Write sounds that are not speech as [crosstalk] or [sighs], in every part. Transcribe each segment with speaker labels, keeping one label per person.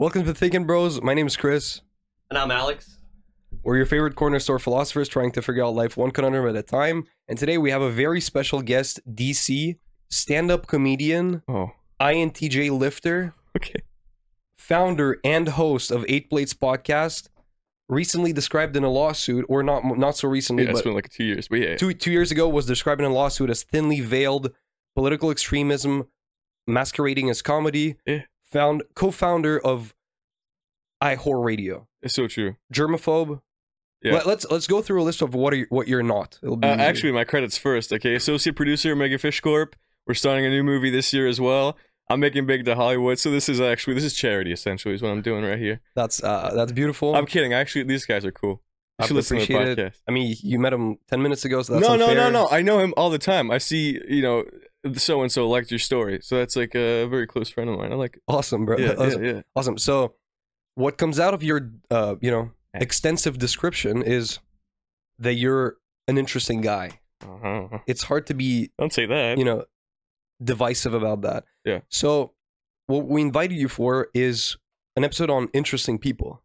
Speaker 1: Welcome to Thinkin' Bros. My name is Chris.
Speaker 2: And I'm Alex.
Speaker 1: We're your favorite corner store philosophers trying to figure out life one conundrum at a time. And today we have a very special guest, DC, stand up comedian,
Speaker 3: Oh,
Speaker 1: INTJ lifter,
Speaker 3: okay.
Speaker 1: founder and host of Eight Plates Podcast, recently described in a lawsuit, or not not so recently,
Speaker 3: Yeah, it's
Speaker 1: but
Speaker 3: been like two years, but yeah.
Speaker 1: two, two years ago was described in a lawsuit as thinly veiled political extremism masquerading as comedy.
Speaker 3: Yeah.
Speaker 1: Found co-founder of iHorror Radio.
Speaker 3: It's so true.
Speaker 1: Germaphobe.
Speaker 3: Yeah.
Speaker 1: Let, us let's go through a list of what are you, what you're not. It'll be
Speaker 3: Uh, actually, my credits first. Okay, associate producer Mega Fish Corp. We're starting a new movie this year as well. I'm making big to Hollywood, so this is actually this is charity essentially is what I'm doing right here.
Speaker 1: that's uh, that's beautiful.
Speaker 3: I'm kidding. Actually, these guys are cool.
Speaker 1: I
Speaker 3: You should listen to the
Speaker 1: appreciate
Speaker 3: It.
Speaker 1: I mean, you met him ten minutes ago, so that's
Speaker 3: no, no, no, no. I know him all the time. I see, you know, so and so liked your story, so that's like a very close friend of mine. I like it.
Speaker 1: Awesome, bro.
Speaker 3: Yeah,
Speaker 1: awesome.
Speaker 3: yeah, yeah.
Speaker 1: awesome. So, what comes out of your uh, you know, extensive description is that you're an interesting guy.
Speaker 3: Uh-huh.
Speaker 1: It's hard to be
Speaker 3: Don't say that.
Speaker 1: you know divisive about that.
Speaker 3: Yeah.
Speaker 1: So, what we invited you for is an episode on interesting people.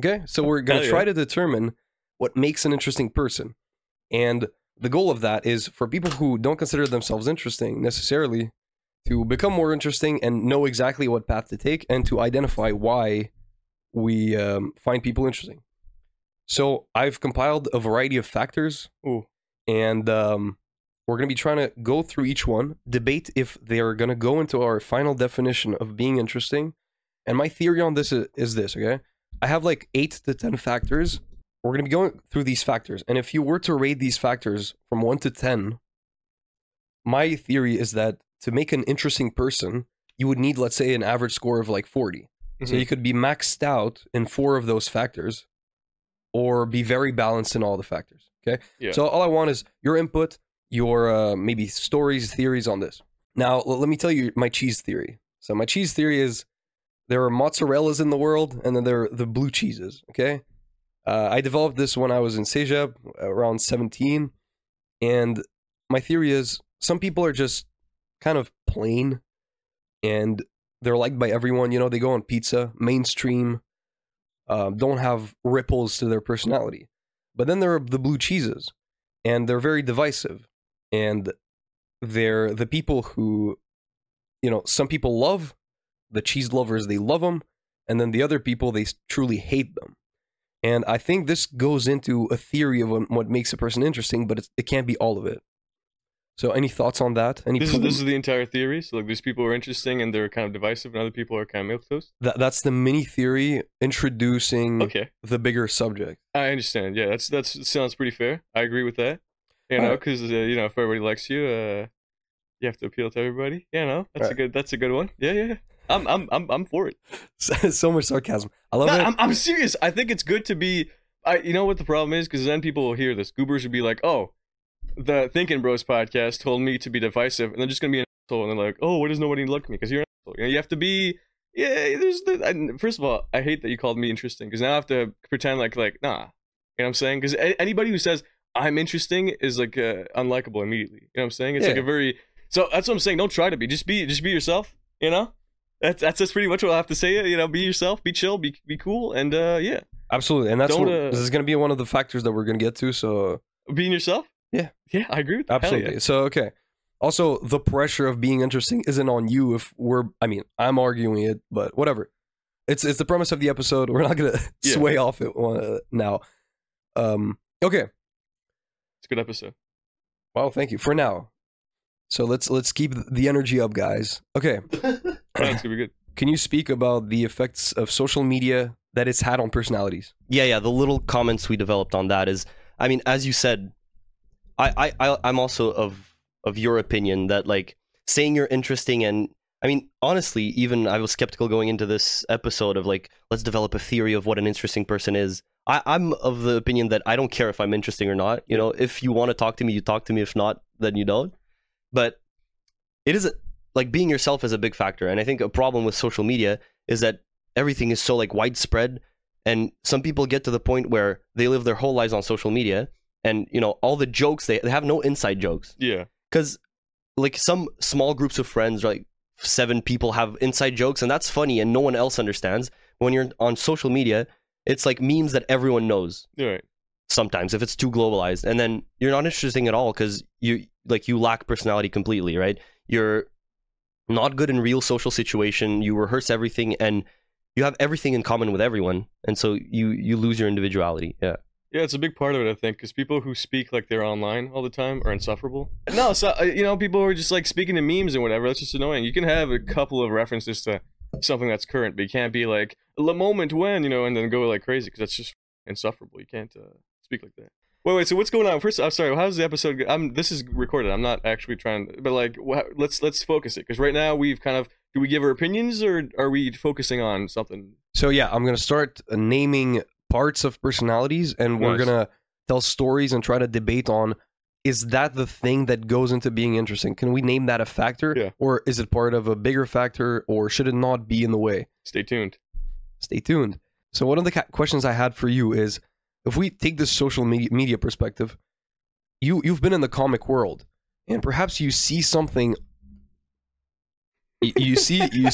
Speaker 1: Okay, so [laughs] we're gonna
Speaker 3: Hell yeah.
Speaker 1: try to determine what makes an interesting person, and the goal of that is for people who don't consider themselves interesting necessarily to become more interesting and know exactly what path to take and to identify why we um, find people interesting. So I've compiled a variety of factors,
Speaker 3: Ooh.
Speaker 1: and um, we're going to be trying to go through each one, debate if they are going to go into our final definition of being interesting. And my theory on this is, is this, okay? I have like eight to 10 factors. We're going to be going through these factors. And if you were to rate these factors from one to 10, my theory is that to make an interesting person, you would need, let's say, an average score of like 40. So
Speaker 3: Mhm.
Speaker 1: you could be maxed out in four of those factors or be very balanced in all the factors. Okay.
Speaker 3: Yeah.
Speaker 1: So all I want is your input, your uh, maybe stories, theories on this. Now, let me tell you my cheese theory. So my cheese theory is there are mozzarellas in the world and then there are the blue cheeses. Okay. Uh, I developed this when I was in CEGEP around 17. And my theory is some people are just kind of plain and they're liked by everyone. You know, they go on pizza, mainstream, um, don't have ripples to their personality. But then there are the blue cheeses, and they're very divisive, and they're the people who, you know, some people love the cheese lovers, they love them, and then the other people they truly hate them. And I think this goes into a theory of what makes a person interesting, but it's, it can't be all of it. So, any thoughts on that? Any
Speaker 3: This is this is the entire theory. So like these people are interesting and they're kind of divisive, and other people are kind of milquetoast.
Speaker 1: That, that's the mini theory introducing
Speaker 3: Okay,
Speaker 1: the bigger subject.
Speaker 3: I understand. Yeah, that's that sounds pretty fair. I agree with that. You know, because uh, you know if everybody likes you, uh, you have to appeal to everybody. You know, that's a good that's a good one. Yeah, yeah. Yeah. I'm I'm I'm I'm for it.
Speaker 1: so much sarcasm. I love
Speaker 3: No,
Speaker 1: it.
Speaker 3: I'm I'm serious. I think it's good to be. I you know what the problem is because then people will hear this. Goobers would be like, oh, the Thinkin' Bros podcast told me to be divisive, and they're just gonna be an asshole, and they're like, oh, why does nobody like me? Because you're an asshole. You know, you have to be. Yeah, there's the. I, first of all, I hate that you called me interesting because now I have to pretend like like nah. You know what I'm saying? Because anybody who says I'm interesting is like uh, unlikable immediately. You know what I'm saying? It's like a very. So that's what I'm saying. Don't try to be. Just be. Just be yourself. You know. That's that's just pretty much what I have to say. You know, be yourself, be chill, be be cool, and uh, yeah,
Speaker 1: Absolutely, and that's what,
Speaker 3: uh,
Speaker 1: this is going to be one of the factors that we're going to get to. So
Speaker 3: being yourself.
Speaker 1: Yeah.
Speaker 3: yeah, I agree with that. Hell
Speaker 1: absolutely. So okay. Also, the pressure of being interesting isn't on you. If we're, I mean, I'm arguing it, but whatever. It's it's the premise of the episode. We're not going [laughs] to
Speaker 3: Yeah.
Speaker 1: sway off it uh, now. Um. Okay.
Speaker 3: It's a good episode.
Speaker 1: Well, thank you for now. So let's let's keep the energy up, guys. Okay. [laughs]
Speaker 3: Yeah, it's gonna be good.
Speaker 1: Can you speak about the effects of social media that it's had on personalities?
Speaker 2: Yeah, yeah. The little comments we developed on that is, I mean, as you said, I, I, I I'm also of of your opinion that like saying you're interesting and I mean, honestly, even I was skeptical going into this episode of like, let's develop a theory of what an interesting person is. I, I'm of the opinion that I don't care if I'm interesting or not. You know, if you want to talk to me, you talk to me. If not, then you don't. But it is a, like being yourself is a big factor, and I think a problem with social media is that everything is so like widespread, and some people get to the point where they live their whole lives on social media, and you know all the jokes they they have no inside jokes
Speaker 3: Yeah,
Speaker 2: because like some small groups of friends like seven people have inside jokes and that's funny and no one else understands. When you're on social media, it's like memes that everyone knows
Speaker 3: right.
Speaker 2: sometimes if it's too globalized and then you're not interesting at all because you like you lack personality completely right you're not good in real social situation you rehearse everything and you have everything in common with everyone and so you you lose your individuality yeah
Speaker 3: Yeah, it's a big part of it, I think, because people who speak like they're online all the time are insufferable. [laughs] No, so uh, you know, people who are just like speaking to memes and whatever. That's just annoying. You can have a couple of references to something that's current, but you can't be like the moment when you know, and then go like crazy because that's just insufferable. You can't uh, speak like that. Wait, wait. So what's going on? First, I'm sorry. How's the episode? Go? I'm. This is recorded. I'm not actually trying, but like, wha- let's let's focus it because right now we've kind of. Do we give our opinions or are we focusing on something?
Speaker 1: So yeah, I'm gonna start uh, naming parts of personalities, and we're gonna tell stories and try to debate on is that the thing that goes into being interesting? Can we name that a factor,
Speaker 3: Yeah.
Speaker 1: or is it part of a bigger factor, or should it not be in the way?
Speaker 3: Stay tuned.
Speaker 1: Stay tuned. So one of the ca- questions I had for you is, if we take this social media, media perspective, you you've been in the comic world, and perhaps you see something. You, you see you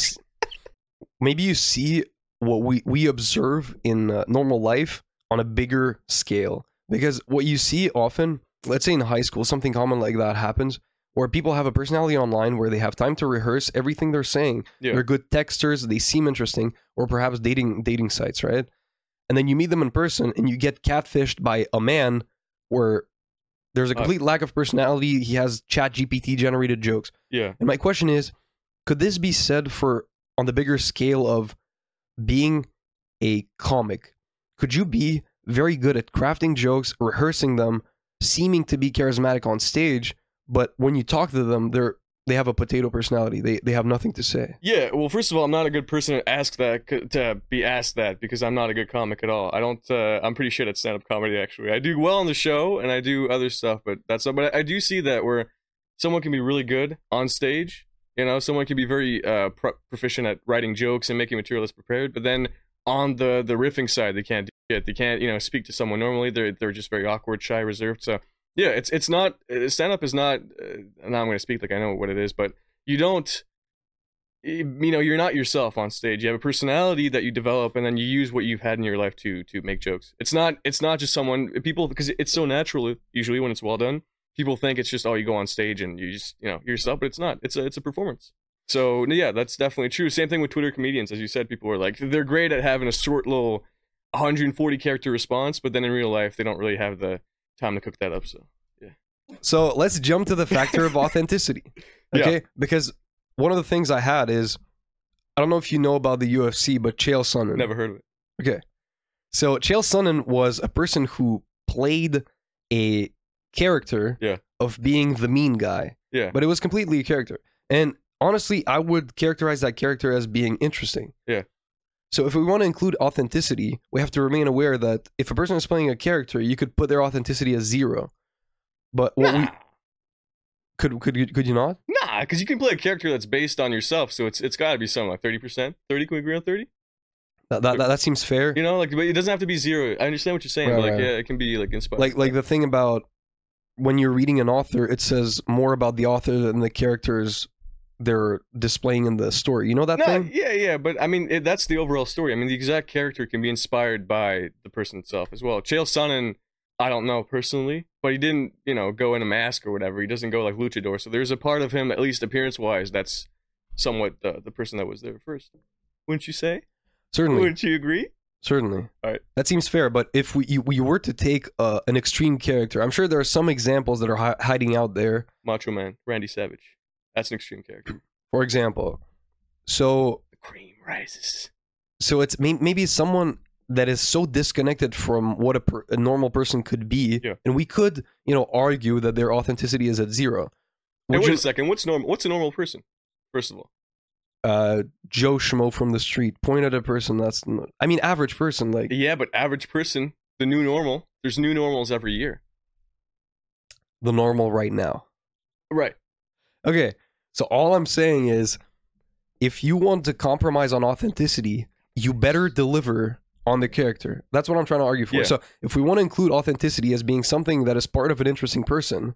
Speaker 1: [laughs] maybe you see what we we observe in uh, normal life on a bigger scale because what you see often, let's say in high school, something common like that happens. Where people have a personality online where they have time to rehearse everything they're saying,
Speaker 3: Yeah.
Speaker 1: they're good texters, they seem interesting, or perhaps dating dating sites, right? And then you meet them in person and you get catfished by a man where there's a
Speaker 3: Uh,
Speaker 1: complete lack of personality. He has ChatGPT generated jokes.
Speaker 3: Yeah.
Speaker 1: And my question is, could this be said for on the bigger scale of being a comic? Could you be very good at crafting jokes, rehearsing them, seeming to be charismatic on stage, but when you talk to them, they're they have a potato personality. They they have nothing to say.
Speaker 3: Yeah, well, first of all, I'm not a good person to ask that to be asked that because I'm not a good comic at all. I don't. Uh, I'm pretty shit at stand-up comedy. Actually, I do well on the show and I do other stuff, but that's. But I do see that where someone can be really good on stage. You know, someone can be very uh, pro- proficient at writing jokes and making material that's prepared, but then on the the riffing side, they can't do it. They can't, you know, speak to someone normally. They're they're just very awkward, shy, reserved. So yeah, it's it's not stand up is not. Uh, now I'm going to speak like I know what it is, but you don't you know you're not yourself on stage. You have a personality that you develop and then you use what you've had in your life to to make jokes. It's not it's not just someone people because it's so natural usually when it's well done people think it's just oh you go on stage and you just you know yourself but it's not. It's a it's a performance. So yeah that's definitely true. Same thing with twitter comedians. As you said people are like they're great at having a short little 140 character response but then in real life they don't really have the time to cook that up so yeah.
Speaker 1: So let's jump to the factor of [laughs] authenticity.
Speaker 3: Yeah.
Speaker 1: Okay? Because one of the things I had is I don't know if you know about the UFC, but Chael Sonnen.
Speaker 3: never heard of it
Speaker 1: Okay. So Chael Sonnen was a person who played a character
Speaker 3: Yeah.
Speaker 1: of being the mean guy,
Speaker 3: yeah
Speaker 1: but it was completely a character. And honestly, I would characterize that character as being interesting.
Speaker 3: Yeah.
Speaker 1: So if we want to include authenticity, we have to remain aware that if a person is playing a character, you could put their authenticity as zero. But what we could could you could you not?
Speaker 3: nah because you can play a character that's based on yourself so it's it's got to be something like 30% 30 can we agree on 30
Speaker 1: That, that, that, that seems fair.
Speaker 3: You know, like but it doesn't have to be zero. I understand what you're saying.
Speaker 1: Right,
Speaker 3: but like,
Speaker 1: right.
Speaker 3: yeah, it can be like inspired.
Speaker 1: Like like the thing about when you're reading an author, it says more about the author than the characters they're displaying in the story. You know that
Speaker 3: no,
Speaker 1: thing?
Speaker 3: yeah, yeah, but I mean, it, that's the overall story. I mean, the exact character can be inspired by the person itself as well. Chael Sonnen, I don't know personally, but he didn't, you know, go in a mask or whatever. He doesn't go like luchador. So there's a part of him, at least appearance wise, that's somewhat the the person that was there first. Wouldn't you say?
Speaker 1: Certainly,
Speaker 3: Wouldn't you agree?
Speaker 1: certainly.
Speaker 3: Alright.
Speaker 1: That seems fair. But if we you, we were to take uh, an extreme character, I'm sure there are some examples that are hi- hiding out there.
Speaker 3: Macho Man, Randy Savage. That's an extreme character.
Speaker 1: For example, so
Speaker 3: The cream rises.
Speaker 1: so it's may- maybe someone that is so disconnected from what a, per, a normal person could be,
Speaker 3: Yeah.
Speaker 1: and we could you know argue that their authenticity is at zero.
Speaker 3: Hey, wait
Speaker 1: you-
Speaker 3: a second. What's normal? What's a normal person? First of all.
Speaker 1: uh, Joe Schmo from the street point at a person that's, I mean, average person. Like,
Speaker 3: Yeah, but average person, the new normal. There's new normals every year.
Speaker 1: the normal right now.
Speaker 3: Right.
Speaker 1: Okay, so all I'm saying is, if you want to compromise on authenticity, you better deliver on the character. That's what I'm trying to argue for.
Speaker 3: Yeah.
Speaker 1: So if we want to include authenticity as being something that is part of an interesting person,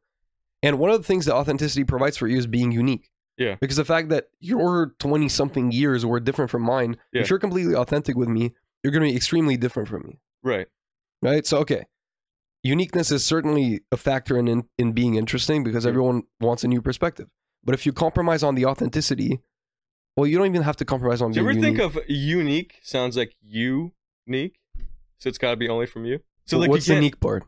Speaker 1: and one of the things that authenticity provides for you is being unique.
Speaker 3: Yeah.
Speaker 1: Because the fact that your 20 something years were different from mine,
Speaker 3: Yeah.
Speaker 1: if you're completely authentic with me, you're going to be extremely different from me.
Speaker 3: Right.
Speaker 1: Right? So, okay. Uniqueness is certainly a factor in, in, in being interesting because everyone wants a new perspective. But if you compromise on the authenticity, well, you don't even have to compromise on
Speaker 3: Do you ever think of unique sounds like you unique? So it's got to be only from you. So
Speaker 1: Well,
Speaker 3: like
Speaker 1: what's
Speaker 3: you
Speaker 1: the unique part?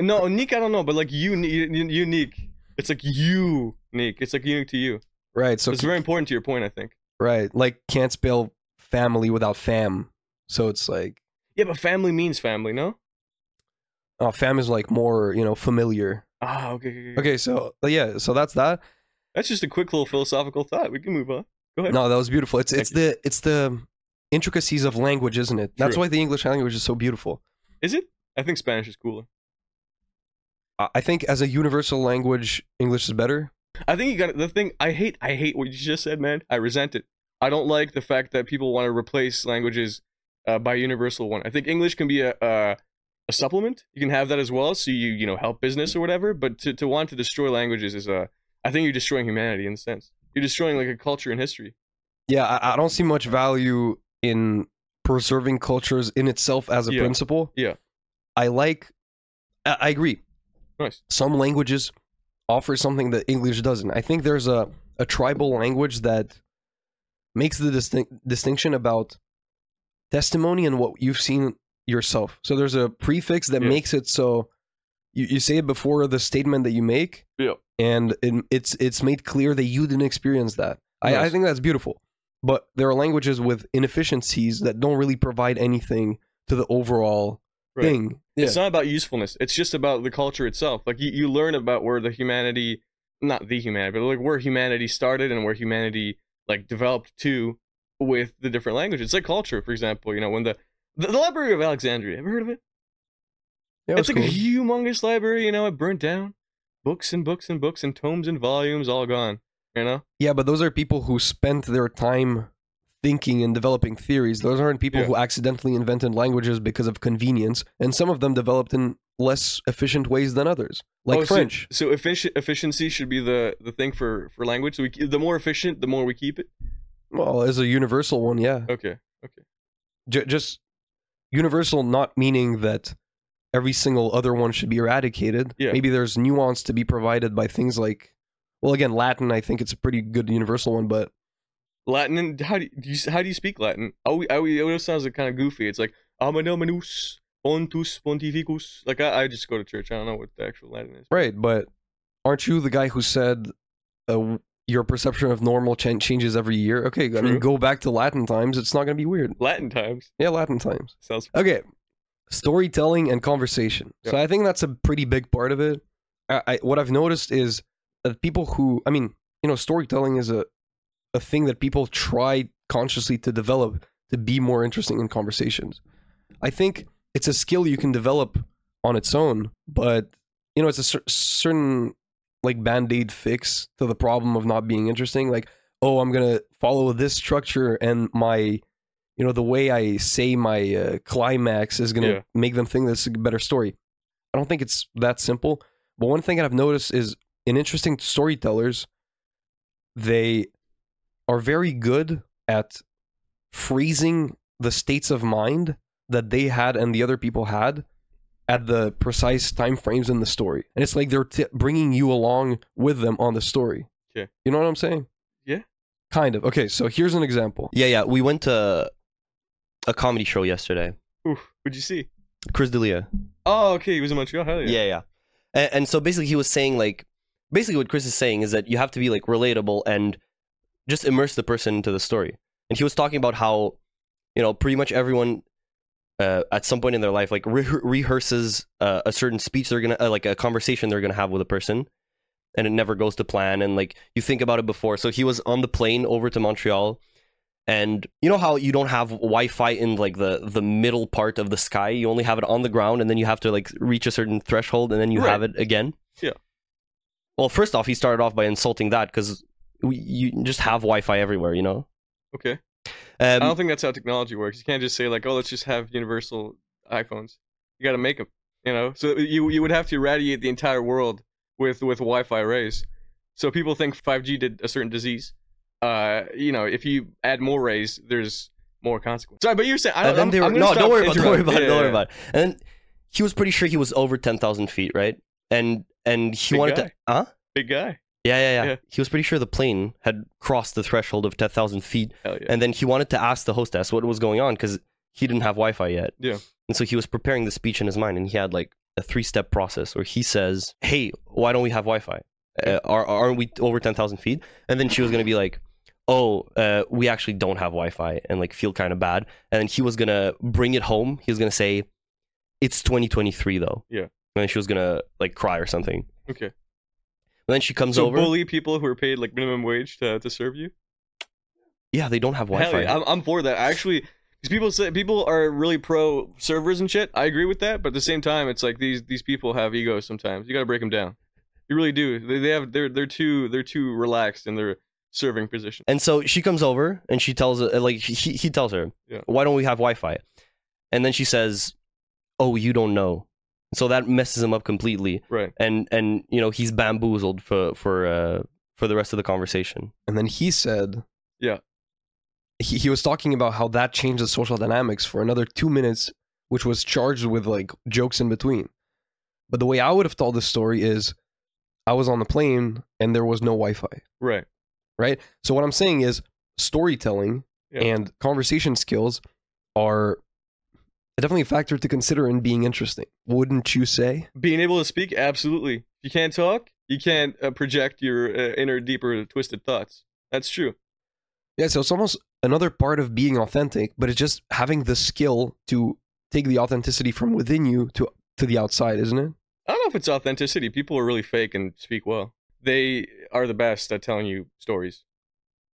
Speaker 3: No, unique. I don't know, but like unique. Unique. It's like unique. It's like unique to you.
Speaker 1: Right. So,
Speaker 3: it's very important to your point. I think.
Speaker 1: right. Like, can't spell family without fam. So it's like,
Speaker 3: Yeah, but family means family, no?
Speaker 1: oh, fam is like more, you know, familiar.
Speaker 3: Ah, okay, okay, okay.
Speaker 1: Okay. So, yeah. So that's that.
Speaker 3: That's just a quick little philosophical thought. We can move on. Go ahead.
Speaker 1: No, that was beautiful. It's it's the it's the intricacies of language, isn't it? That's
Speaker 3: True.
Speaker 1: why the English language is so beautiful.
Speaker 3: Is it? I think Spanish is cooler.
Speaker 1: I- I think as a universal language, English is better.
Speaker 3: I think you got the thing. I hate. I hate what you just said, man. I resent it. I don't like the fact that people want to replace languages uh, by universal one. I think English can be a, a a supplement. You can have that as well, so you you know help business or whatever. But to, to want to destroy languages is a. I think you're destroying humanity in a sense. You're destroying like a culture and history.
Speaker 1: Yeah, I, I don't see much value in preserving cultures in itself as a
Speaker 3: Yeah.
Speaker 1: principle.
Speaker 3: Yeah.
Speaker 1: I like. I, I agree.
Speaker 3: Nice.
Speaker 1: Some languages offer something that English doesn't. I think there's a a tribal language that makes the distinct, distinction about testimony and what you've seen yourself. So there's a prefix that
Speaker 3: Yeah.
Speaker 1: makes it so you, you say it before the statement that you make,
Speaker 3: Yeah.
Speaker 1: and it, it's it's made clear that you didn't experience that. I, I think that's beautiful. But there are languages with inefficiencies that don't really provide anything to the overall
Speaker 3: Right.
Speaker 1: thing. Yeah.
Speaker 3: It's not about usefulness. It's just about the culture itself. Like you, you learn about where the humanity, not the humanity, but like where humanity started and where humanity like developed to with the different languages. It's like culture, for example. You know, when the the, the Library of Alexandria. Ever heard of it?
Speaker 1: Yeah,
Speaker 3: it's like
Speaker 1: cool.
Speaker 3: a humongous library. You know, it burnt down. Books and books and books and tomes and volumes all gone. You know.
Speaker 1: Yeah, but those are people who spent their time thinking and developing theories. Those aren't people
Speaker 3: Yeah.
Speaker 1: who accidentally invented languages because of convenience, and some of them developed in less efficient ways than others, like
Speaker 3: Oh, so-
Speaker 1: French.
Speaker 3: So, effici- efficiency should be the the thing for for language. So we, the more efficient, the more we keep it.
Speaker 1: Well, as a universal one, yeah.
Speaker 3: Okay. Okay.
Speaker 1: J- just universal, not meaning that every single other one should be eradicated.
Speaker 3: Yeah.
Speaker 1: Maybe there's nuance to be provided by things like, well, again, Latin. I think it's a pretty good universal one, but
Speaker 3: Latin. And how do you, how do you speak Latin? Oh, I, it always sounds like kind of goofy. It's like Amanomenus Pontus Pontificus. Like I, I just go to church. I don't know what the actual Latin is.
Speaker 1: right. But aren't you the guy who said uh, your perception of normal ch- changes every year? Okay, I mean, go back to Latin times. It's not going to be weird.
Speaker 3: Latin times
Speaker 1: Yeah, Latin times.
Speaker 3: sounds.
Speaker 1: Okay, storytelling and conversation. So I think that's a pretty big part of it. I, I, what I've noticed is that people who, I mean, you know, storytelling is a a thing that people try consciously to develop to be more interesting in conversations. I think it's a skill you can develop on its own, but you know, it's a cer- certain like band-aid fix to the problem of not being interesting. Like, oh, I'm gonna follow this structure, and my you know the way i say my uh, climax is going to
Speaker 3: Yeah.
Speaker 1: make them think this is a better story i don't think it's that simple but one thing that i've noticed is in interesting storytellers they are very good at freezing the states of mind that they had and the other people had at the precise time frames in the story and it's like they're t- bringing you along with them on the story
Speaker 3: Okay.
Speaker 1: you know what i'm saying
Speaker 3: Yeah.
Speaker 1: kind of okay so here's an example
Speaker 2: Yeah, yeah. We went to a comedy show yesterday.
Speaker 3: Oof, what'd you see?
Speaker 2: Chris D'Elia.
Speaker 3: Oh, okay. He was in Montreal. Hell yeah.
Speaker 2: Yeah, yeah. And, and so basically, he was saying like, basically, what Chris is saying is that you have to be like relatable and just immerse the person into the story. And he was talking about how, you know, pretty much everyone uh, at some point in their life like re- rehearses uh, a certain speech they're gonna uh, like a conversation they're gonna have with a person, and it never goes to plan. And like you think about it before. So he was on the plane over to Montreal. And you know how you don't have Wi-Fi in like the the middle part of the sky. You only have it on the ground, and then you have to like reach a certain threshold, and then you
Speaker 3: Right.
Speaker 2: have it again.
Speaker 3: Yeah.
Speaker 2: Well, first off, he started off by insulting that because you just have Wi-Fi everywhere. You know.
Speaker 3: Okay. I
Speaker 2: Um,
Speaker 3: don't think that's how technology works. You can't just say like, "Oh, let's just have universal iPhones." You got to make them. You know, so you you would have to irradiate the entire world with with Wi-Fi rays. So people think 5G did a certain disease. Uh, you know, if you add more rays, there's more consequences. Sorry, but you're saying I
Speaker 2: And
Speaker 3: don't.
Speaker 2: then
Speaker 3: I'm,
Speaker 2: they were, no, don't worry about, it, don't worry about it,
Speaker 3: Yeah,
Speaker 2: don't worry
Speaker 3: yeah.
Speaker 2: about it. And then he was pretty sure he was over ten thousand feet, right? And and he
Speaker 3: Big
Speaker 2: wanted
Speaker 3: guy.
Speaker 2: to, huh?
Speaker 3: Big guy.
Speaker 2: Yeah, yeah, yeah,
Speaker 3: Yeah.
Speaker 2: He was pretty sure the plane had crossed the threshold of ten thousand feet,
Speaker 3: Hell yeah.
Speaker 2: and then he wanted to ask the hostess what was going on because he didn't have Wi-Fi yet.
Speaker 3: Yeah.
Speaker 2: And so he was preparing the speech in his mind, and he had like a three-step process where he says, "Hey, why don't we have Wi-Fi? Uh, are aren't we over ten thousand feet?" And then she was gonna be like, "Oh, uh, we actually don't have Wi-Fi," and like feel kind of bad. And then he was gonna bring it home. He was gonna say, "It's 2023 though."
Speaker 3: Yeah.
Speaker 2: And then she was gonna like cry or something.
Speaker 3: okay.
Speaker 2: And then she comes
Speaker 3: So
Speaker 2: over.
Speaker 3: bully people who are paid like minimum wage to, to serve you.
Speaker 2: yeah, they don't have Wi-Fi.
Speaker 3: Yeah, I'm, I'm for that. I actually, because people say people are really pro servers and shit. I agree with that, but at the same time, it's like these these people have egos. Sometimes you got to break them down. You really do. They, they have they're they're too they're too relaxed in their serving position.
Speaker 2: And so she comes over and she tells uh, like he he tells her,
Speaker 3: Yeah.
Speaker 2: "Why don't we have Wi-Fi?" And then she says, "Oh, you don't know." So that messes him up completely,
Speaker 3: Right.
Speaker 2: and and you know he's bamboozled for for uh for the rest of the conversation.
Speaker 1: And then he said,
Speaker 3: Yeah.
Speaker 1: He, he was talking about how that changed the social dynamics for another two minutes, which was charged with like jokes in between. But the way I would have told this story is I was on the plane and there was no Wi Fi,
Speaker 3: Right.
Speaker 1: Right? So what I'm saying is storytelling
Speaker 3: Yeah.
Speaker 1: and conversation skills are definitely a factor to consider in being interesting. Wouldn't you say?
Speaker 3: Being able to speak, absolutely. If you can't talk. You can't uh, project your uh, inner, deeper, twisted thoughts. That's true.
Speaker 1: Yeah, so it's almost another part of being authentic, but it's just having the skill to take the authenticity from within you to to the outside, isn't it?
Speaker 3: I don't know if it's authenticity. People are really fake and speak well. They are the best at telling you stories,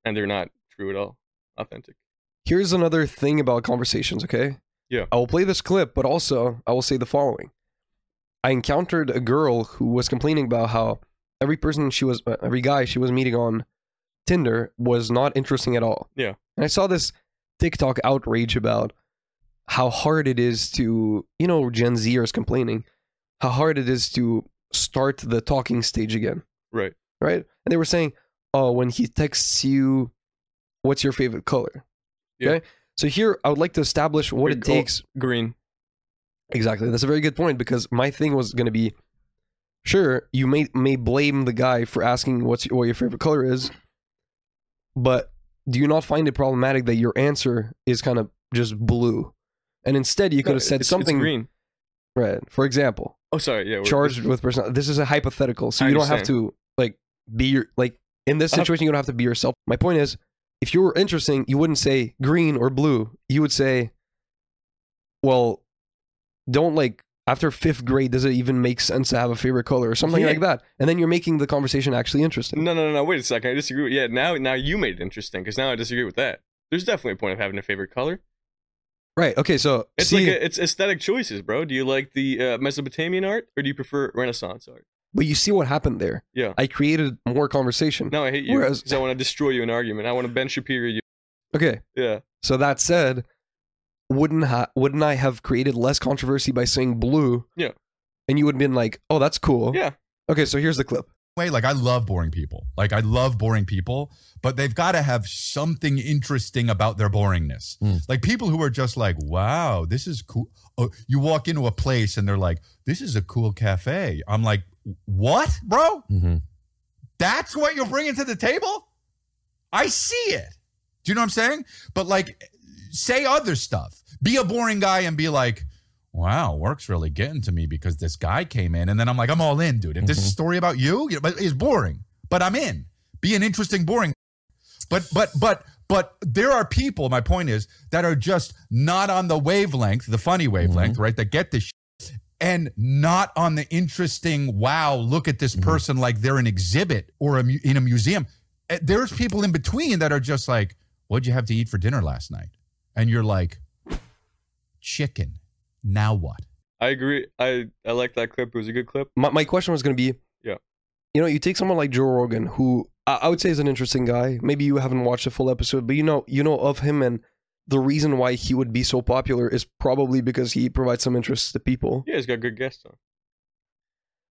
Speaker 3: and they're not true at all. Authentic.
Speaker 1: Here's another thing about conversations, okay?
Speaker 3: Yeah.
Speaker 1: I will play this clip, but also I will say the following. I encountered a girl who was complaining about how every person she was uh, every guy she was meeting on Tinder was not interesting at all.
Speaker 3: Yeah.
Speaker 1: And I saw this TikTok outrage about how hard it is to, you know, Gen Zers complaining, how hard it is to start the talking stage again
Speaker 3: Right.
Speaker 1: right? And they were saying, "Oh, when he texts you, what's your favorite color?"
Speaker 3: Yeah.
Speaker 1: Okay. So here, I would like to establish what it
Speaker 3: oh,
Speaker 1: takes.
Speaker 3: Green.
Speaker 1: Exactly. That's a very good point because my thing was going to be, sure, you may may blame the guy for asking what's what your favorite color is, but do you not find it problematic that your answer is kind of just blue, and instead you could
Speaker 3: No,
Speaker 1: have said
Speaker 3: it's- it's
Speaker 1: something
Speaker 3: green.
Speaker 1: right? For example,
Speaker 3: Oh, sorry. Yeah.
Speaker 1: charged with person. This is a hypothetical, so
Speaker 3: I
Speaker 1: you don't have to like be your like in this situation. You don't have to be yourself. My point is, if you were interesting, you wouldn't say green or blue. You would say, well, don't like after fifth grade. Does it even make sense to have a favorite color or something
Speaker 3: Yeah.
Speaker 1: like that? And then you're making the conversation actually interesting.
Speaker 3: No, no, no, no. Wait a second. I disagree. With, yeah. Now, now you made it interesting because now I disagree with that. There's definitely a point of having a favorite color.
Speaker 1: Right. Okay. So
Speaker 3: It's
Speaker 1: see,
Speaker 3: like a, it's aesthetic choices, bro. Do you like the uh, Mesopotamian art or do you prefer Renaissance art?
Speaker 1: But you see what happened there.
Speaker 3: Yeah.
Speaker 1: I created more conversation.
Speaker 3: No, I hate you
Speaker 1: Whereas-
Speaker 3: because I want to destroy you in argument. I want to Ben Shapiro you.
Speaker 1: Okay.
Speaker 3: Yeah.
Speaker 1: So that said, wouldn't ha- wouldn't I have created less controversy by saying blue?
Speaker 3: Yeah.
Speaker 1: And you would have been like, "Oh, that's cool."
Speaker 3: Yeah.
Speaker 1: Okay, so here's the clip.
Speaker 4: way like i love boring people like i love boring people but they've got to have something interesting about their boringness
Speaker 5: Mm.
Speaker 4: like people who are just like wow this is cool oh, you walk into a place and they're like this is a cool cafe i'm like what bro?
Speaker 5: Mm-hmm.
Speaker 4: that's what you're bringing to the table? I see it. Do you know what i'm saying? But like say other stuff. Be a boring guy and be like wow work's really getting to me because this guy came in. And then i'm like i'm all in dude. If this is a story about you you know, but it's boring. But i'm in. Be an interesting boring but but but but there are people my point is that are just not on the wavelength the funny wavelength right that get this shit, and not on the interesting wow look at this person like they're an exhibit or a, mu- in a museum Uh, there's people in between that are just like what'd you have to eat for dinner last night and you're like chicken now what
Speaker 3: I agree. I I like that clip. It was a good clip.
Speaker 1: My, my question was going to be,
Speaker 3: Yeah.
Speaker 1: you know, you take someone like Joe Rogan, who I, I would say is an interesting guy. Maybe you haven't watched a full episode, but you know, you know of him, and the reason why he would be so popular is probably because he provides some interest to people.
Speaker 3: Yeah, he's got good guests on.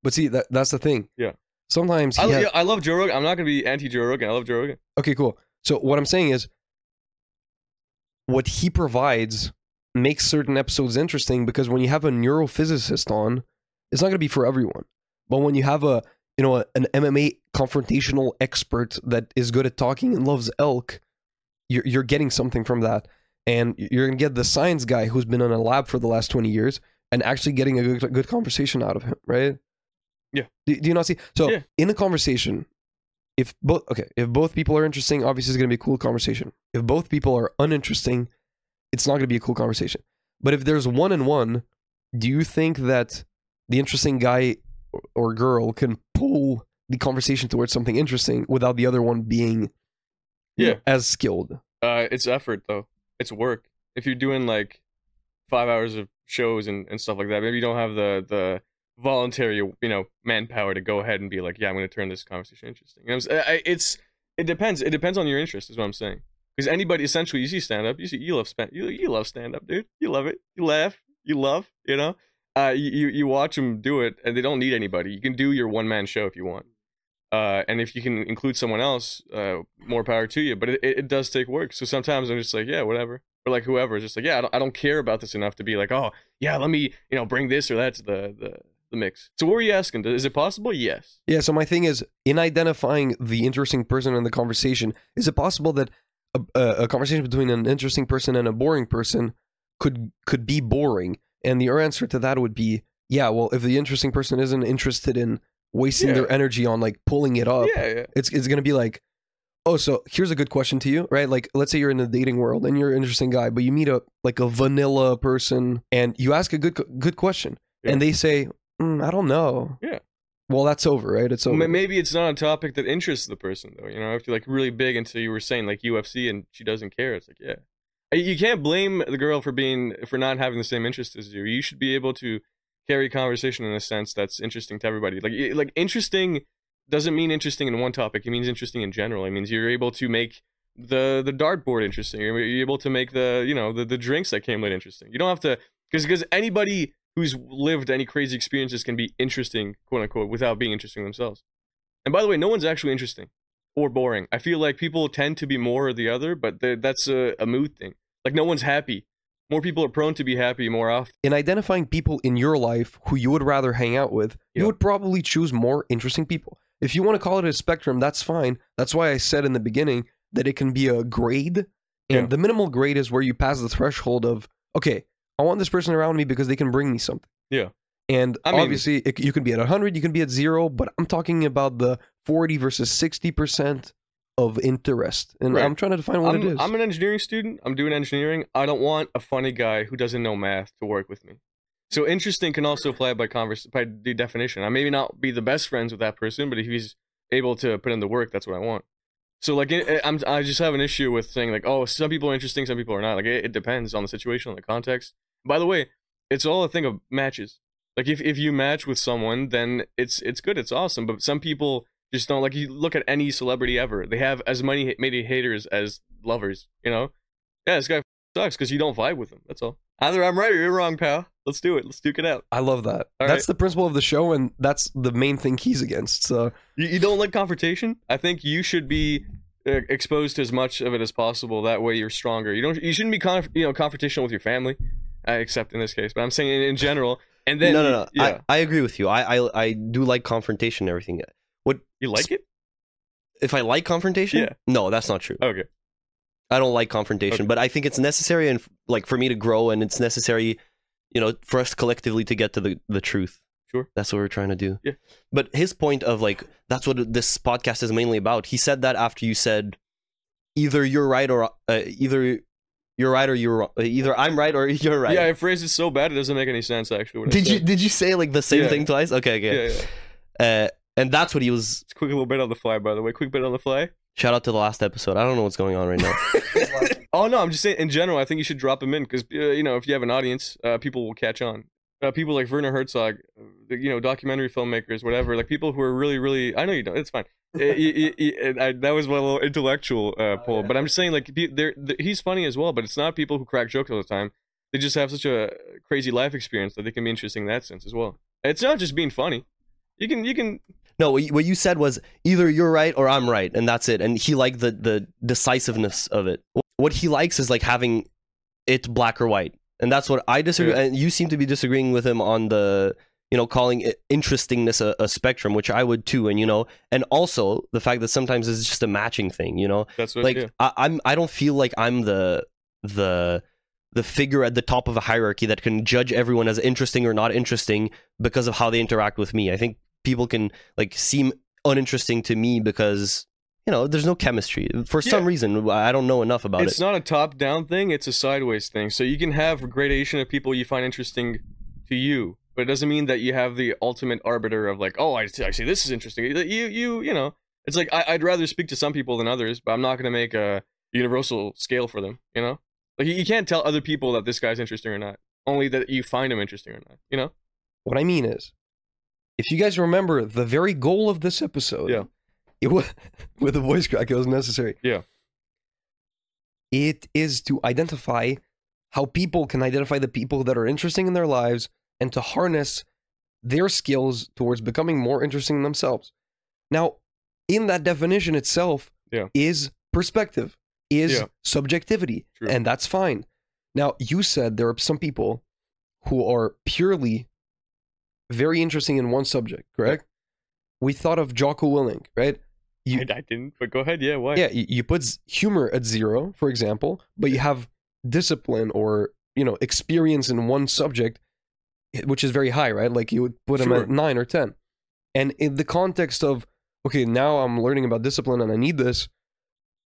Speaker 1: But see, that that's the thing.
Speaker 3: Yeah.
Speaker 1: sometimes
Speaker 3: I,
Speaker 1: he
Speaker 3: lo-
Speaker 1: has-
Speaker 3: yeah, I love Joe Rogan. I'm not gonna be anti Joe Rogan. I love Joe Rogan.
Speaker 1: Okay, cool. So what I'm saying is what he provides makes certain episodes interesting because when you have a neurophysicist on, it's not going to be for everyone. But when you have a, you know, a, an MMA confrontational expert that is good at talking and loves elk, you're you're getting something from that. And you're going to get the science guy who's been in a lab for the last 20 years and actually getting a good, good conversation out of him, right?
Speaker 3: Yeah.
Speaker 1: Do, do you not see? So
Speaker 3: Yeah.
Speaker 1: in a conversation, if both okay, if both people are interesting, obviously it's gonna be a cool conversation. If both people are uninteresting, it's not gonna be a cool conversation. But if there's one and one, do you think that the interesting guy or- or girl can pull the conversation towards something interesting without the other one being
Speaker 3: Yeah.
Speaker 1: as skilled?
Speaker 3: Uh, it's effort though. It's work. If you're doing like five hours of shows and, and stuff like that, maybe you don't have the the voluntary you know manpower to go ahead and be like, yeah, I'm going to turn this conversation interesting. You know I- it's it depends. It depends on your interest, is what I'm saying. Because anybody, essentially, you see stand up, you see you love stand, you you love stand up, dude. You love it. You laugh. You love. You know. Uh, you you you watch them do it, and they don't need anybody. You can do your one man show if you want. Uh, and if you can include someone else, uh, more power to you. But it, it, does take work. So sometimes I'm just like, yeah, whatever. Or like whoever just like, yeah, I don't, I don't care about this enough to be like, oh, yeah, let me, you know, bring this or that to the, the, the mix. So what were you asking? Is it possible? Yes.
Speaker 1: Yeah, so my thing is in identifying the interesting person in the conversation, is it possible that a, a conversation between an interesting person and a boring person could could be boring? And the answer to that would be, yeah, well, if the interesting person isn't interested in wasting
Speaker 3: Yeah.
Speaker 1: their energy on like pulling it up,
Speaker 3: Yeah, yeah.
Speaker 1: it's it's gonna be like, oh, so here's a good question to you, right? Like, let's say you're in the dating world and you're an interesting guy, but you meet a like a vanilla person and you ask a good good question, and they say, mm, I don't know.
Speaker 3: Yeah.
Speaker 1: Well, that's over, right? It's over.
Speaker 3: Maybe it's not a topic that interests the person though. You know, if you're like really big into you were saying like UFC and she doesn't care, it's like yeah. Uh, You can't blame the girl for being for not having the same interest as you. You should be able to carry conversation in a sense that's interesting to everybody. Like like interesting doesn't mean interesting in one topic. It means interesting in general. It means you're able to make the the dartboard interesting. You're able to make the you know the, the drinks that came late interesting. You don't have to because because anybody who's lived any crazy experiences can be interesting, quote unquote, without being interesting themselves. And by the way, no one's actually interesting or boring. I feel like people tend to be more or the other, but that's a, a mood thing. Like no one's happy. More people are prone to be happy more often.
Speaker 1: in identifying people in your life who you would rather hang out with, you would probably choose more interesting people. If you want to call it a spectrum, that's fine. That's why I said in the beginning that it can be a grade. And
Speaker 3: Yeah.
Speaker 1: the minimal grade is where you pass the threshold of, okay, I want this person around me because they can bring me something.
Speaker 3: Yeah.
Speaker 1: And
Speaker 3: I mean-
Speaker 1: obviously, it, you can be at 100, you can be at zero, but I'm talking about the 40 versus 60% of interest. And
Speaker 3: Right.
Speaker 1: I'm trying to define what
Speaker 3: I'm,
Speaker 1: it is.
Speaker 3: I'm an engineering student. I'm doing engineering. I don't want a funny guy who doesn't know math to work with me. So interesting can also apply by converse by the definition. I maybe not be the best friends with that person, but if he's able to put in the work, that's what I want. So like it, I'm I just have an issue with saying like oh some people are interesting, some people are not. Like it, it depends on the situation, on the context. By the way, it's all a thing of matches. Like if, if you match with someone, then it's it's good, it's awesome. But some people just don't like you look at any celebrity ever. They have as many many haters as lovers, you know? Yeah, this guy sucks because you don't vibe with him. That's all. Either I'm right or you're wrong, pal. Let's do it. Let's duke it out.
Speaker 1: I love that.
Speaker 3: All
Speaker 1: that's
Speaker 3: right.
Speaker 1: the principle of the show, and that's the main thing he's against. So
Speaker 3: You, you don't like confrontation? I think you should be uh, exposed to as much of it as possible. That way, you're stronger. You don't. You shouldn't be conf- you know confrontational with your family, uh, except in this case. But I'm saying in, in general. And then
Speaker 2: no, no, no.
Speaker 3: Yeah,
Speaker 2: I, I agree with you. I, I I do like confrontation and everything.
Speaker 3: You like it?
Speaker 2: if I like confrontation?
Speaker 3: Yeah.
Speaker 2: No, that's not true.
Speaker 3: Okay.
Speaker 2: I don't like confrontation,
Speaker 3: Okay.
Speaker 2: but I think it's necessary and like for me to grow, and it's necessary, you know, for us collectively to get to the the truth.
Speaker 3: Sure.
Speaker 2: That's what we're trying to do.
Speaker 3: Yeah.
Speaker 2: But his point of like that's what this podcast is mainly about. He said that after you said either you're right or uh, either you're right or you're wrong. Uh, either I'm right or [laughs] you're right.
Speaker 3: Yeah, I phrased it so bad it doesn't make any sense. Actually,
Speaker 2: did you did you say like the same
Speaker 3: Yeah.
Speaker 2: thing twice? Okay, okay.
Speaker 3: Yeah, yeah.
Speaker 2: Uh, and that's what he was.
Speaker 3: It's quick little bit on the fly, by the way. Quick bit on the fly.
Speaker 2: Shout out to the last episode. I don't know what's going on right now. [laughs]
Speaker 3: oh no, I'm just saying in general. I think you should drop him in because uh, you know if you have an audience, uh, people will catch on. Uh, people like Werner Herzog, uh, you know, documentary filmmakers, whatever. Like people who are really, really. I know you don't. It's fine. [laughs] Y- y- y- I, that was my little intellectual uh, pull, but I'm just saying like pe- they're, he's funny as well. But it's not people who crack jokes all the time. They just have such a crazy life experience that they can be interesting in that sense as well. It's not just being funny. You can you can
Speaker 2: No, what you, said was either you're right or I'm right, and that's it. And he liked the the decisiveness of it. What he likes is like having it black or white, and that's what I disagree.
Speaker 3: Yeah.
Speaker 2: And you seem to be disagreeing with him on the you know calling it interestingness a, a spectrum, which I would too. And you know, and also the fact that sometimes it's just a matching thing. You know,
Speaker 3: That's what.
Speaker 2: like
Speaker 3: yeah.
Speaker 2: I, I'm I don't feel like I'm the the the figure at the top of a hierarchy that can judge everyone as interesting or not interesting because of how they interact with me. I think people can like seem uninteresting to me because you know there's no chemistry. For some reason. I don't know enough about
Speaker 3: it's
Speaker 2: it.
Speaker 3: It's not a top down thing it's a sideways thing. So you can have a gradation of people you find interesting to you but it doesn't mean that you have the ultimate arbiter of like oh i see, I see this is interesting. You you you know it's like I, i'd rather speak to some people than others but i'm not going to make a universal scale for them you know? Like you, you can't tell other people that this guy's interesting or not only that you find him interesting or not you know?
Speaker 1: What I mean is, if you guys remember the very goal of this episode,
Speaker 3: Yeah.
Speaker 1: it was [laughs] with the voice crack, it was necessary.
Speaker 3: Yeah.
Speaker 1: It is to identify how people can identify the people that are interesting in their lives and to harness their skills towards becoming more interesting themselves. Now, in that definition itself
Speaker 3: Yeah.
Speaker 1: is perspective, is
Speaker 3: Yeah.
Speaker 1: subjectivity,
Speaker 3: True.
Speaker 1: and that's fine. Now, you said there are some people who are purely very interesting in one subject, correct? We thought of Jocko Willink, right? You-
Speaker 3: I, I didn't but go ahead yeah why
Speaker 1: Yeah, you, you put humor at zero, for example, but you have discipline or you know experience in one subject, eh, which is very high, right? Like you would put him
Speaker 3: Sure.
Speaker 1: at nine or ten, and in the context of okay, now I'm learning about discipline and I need this.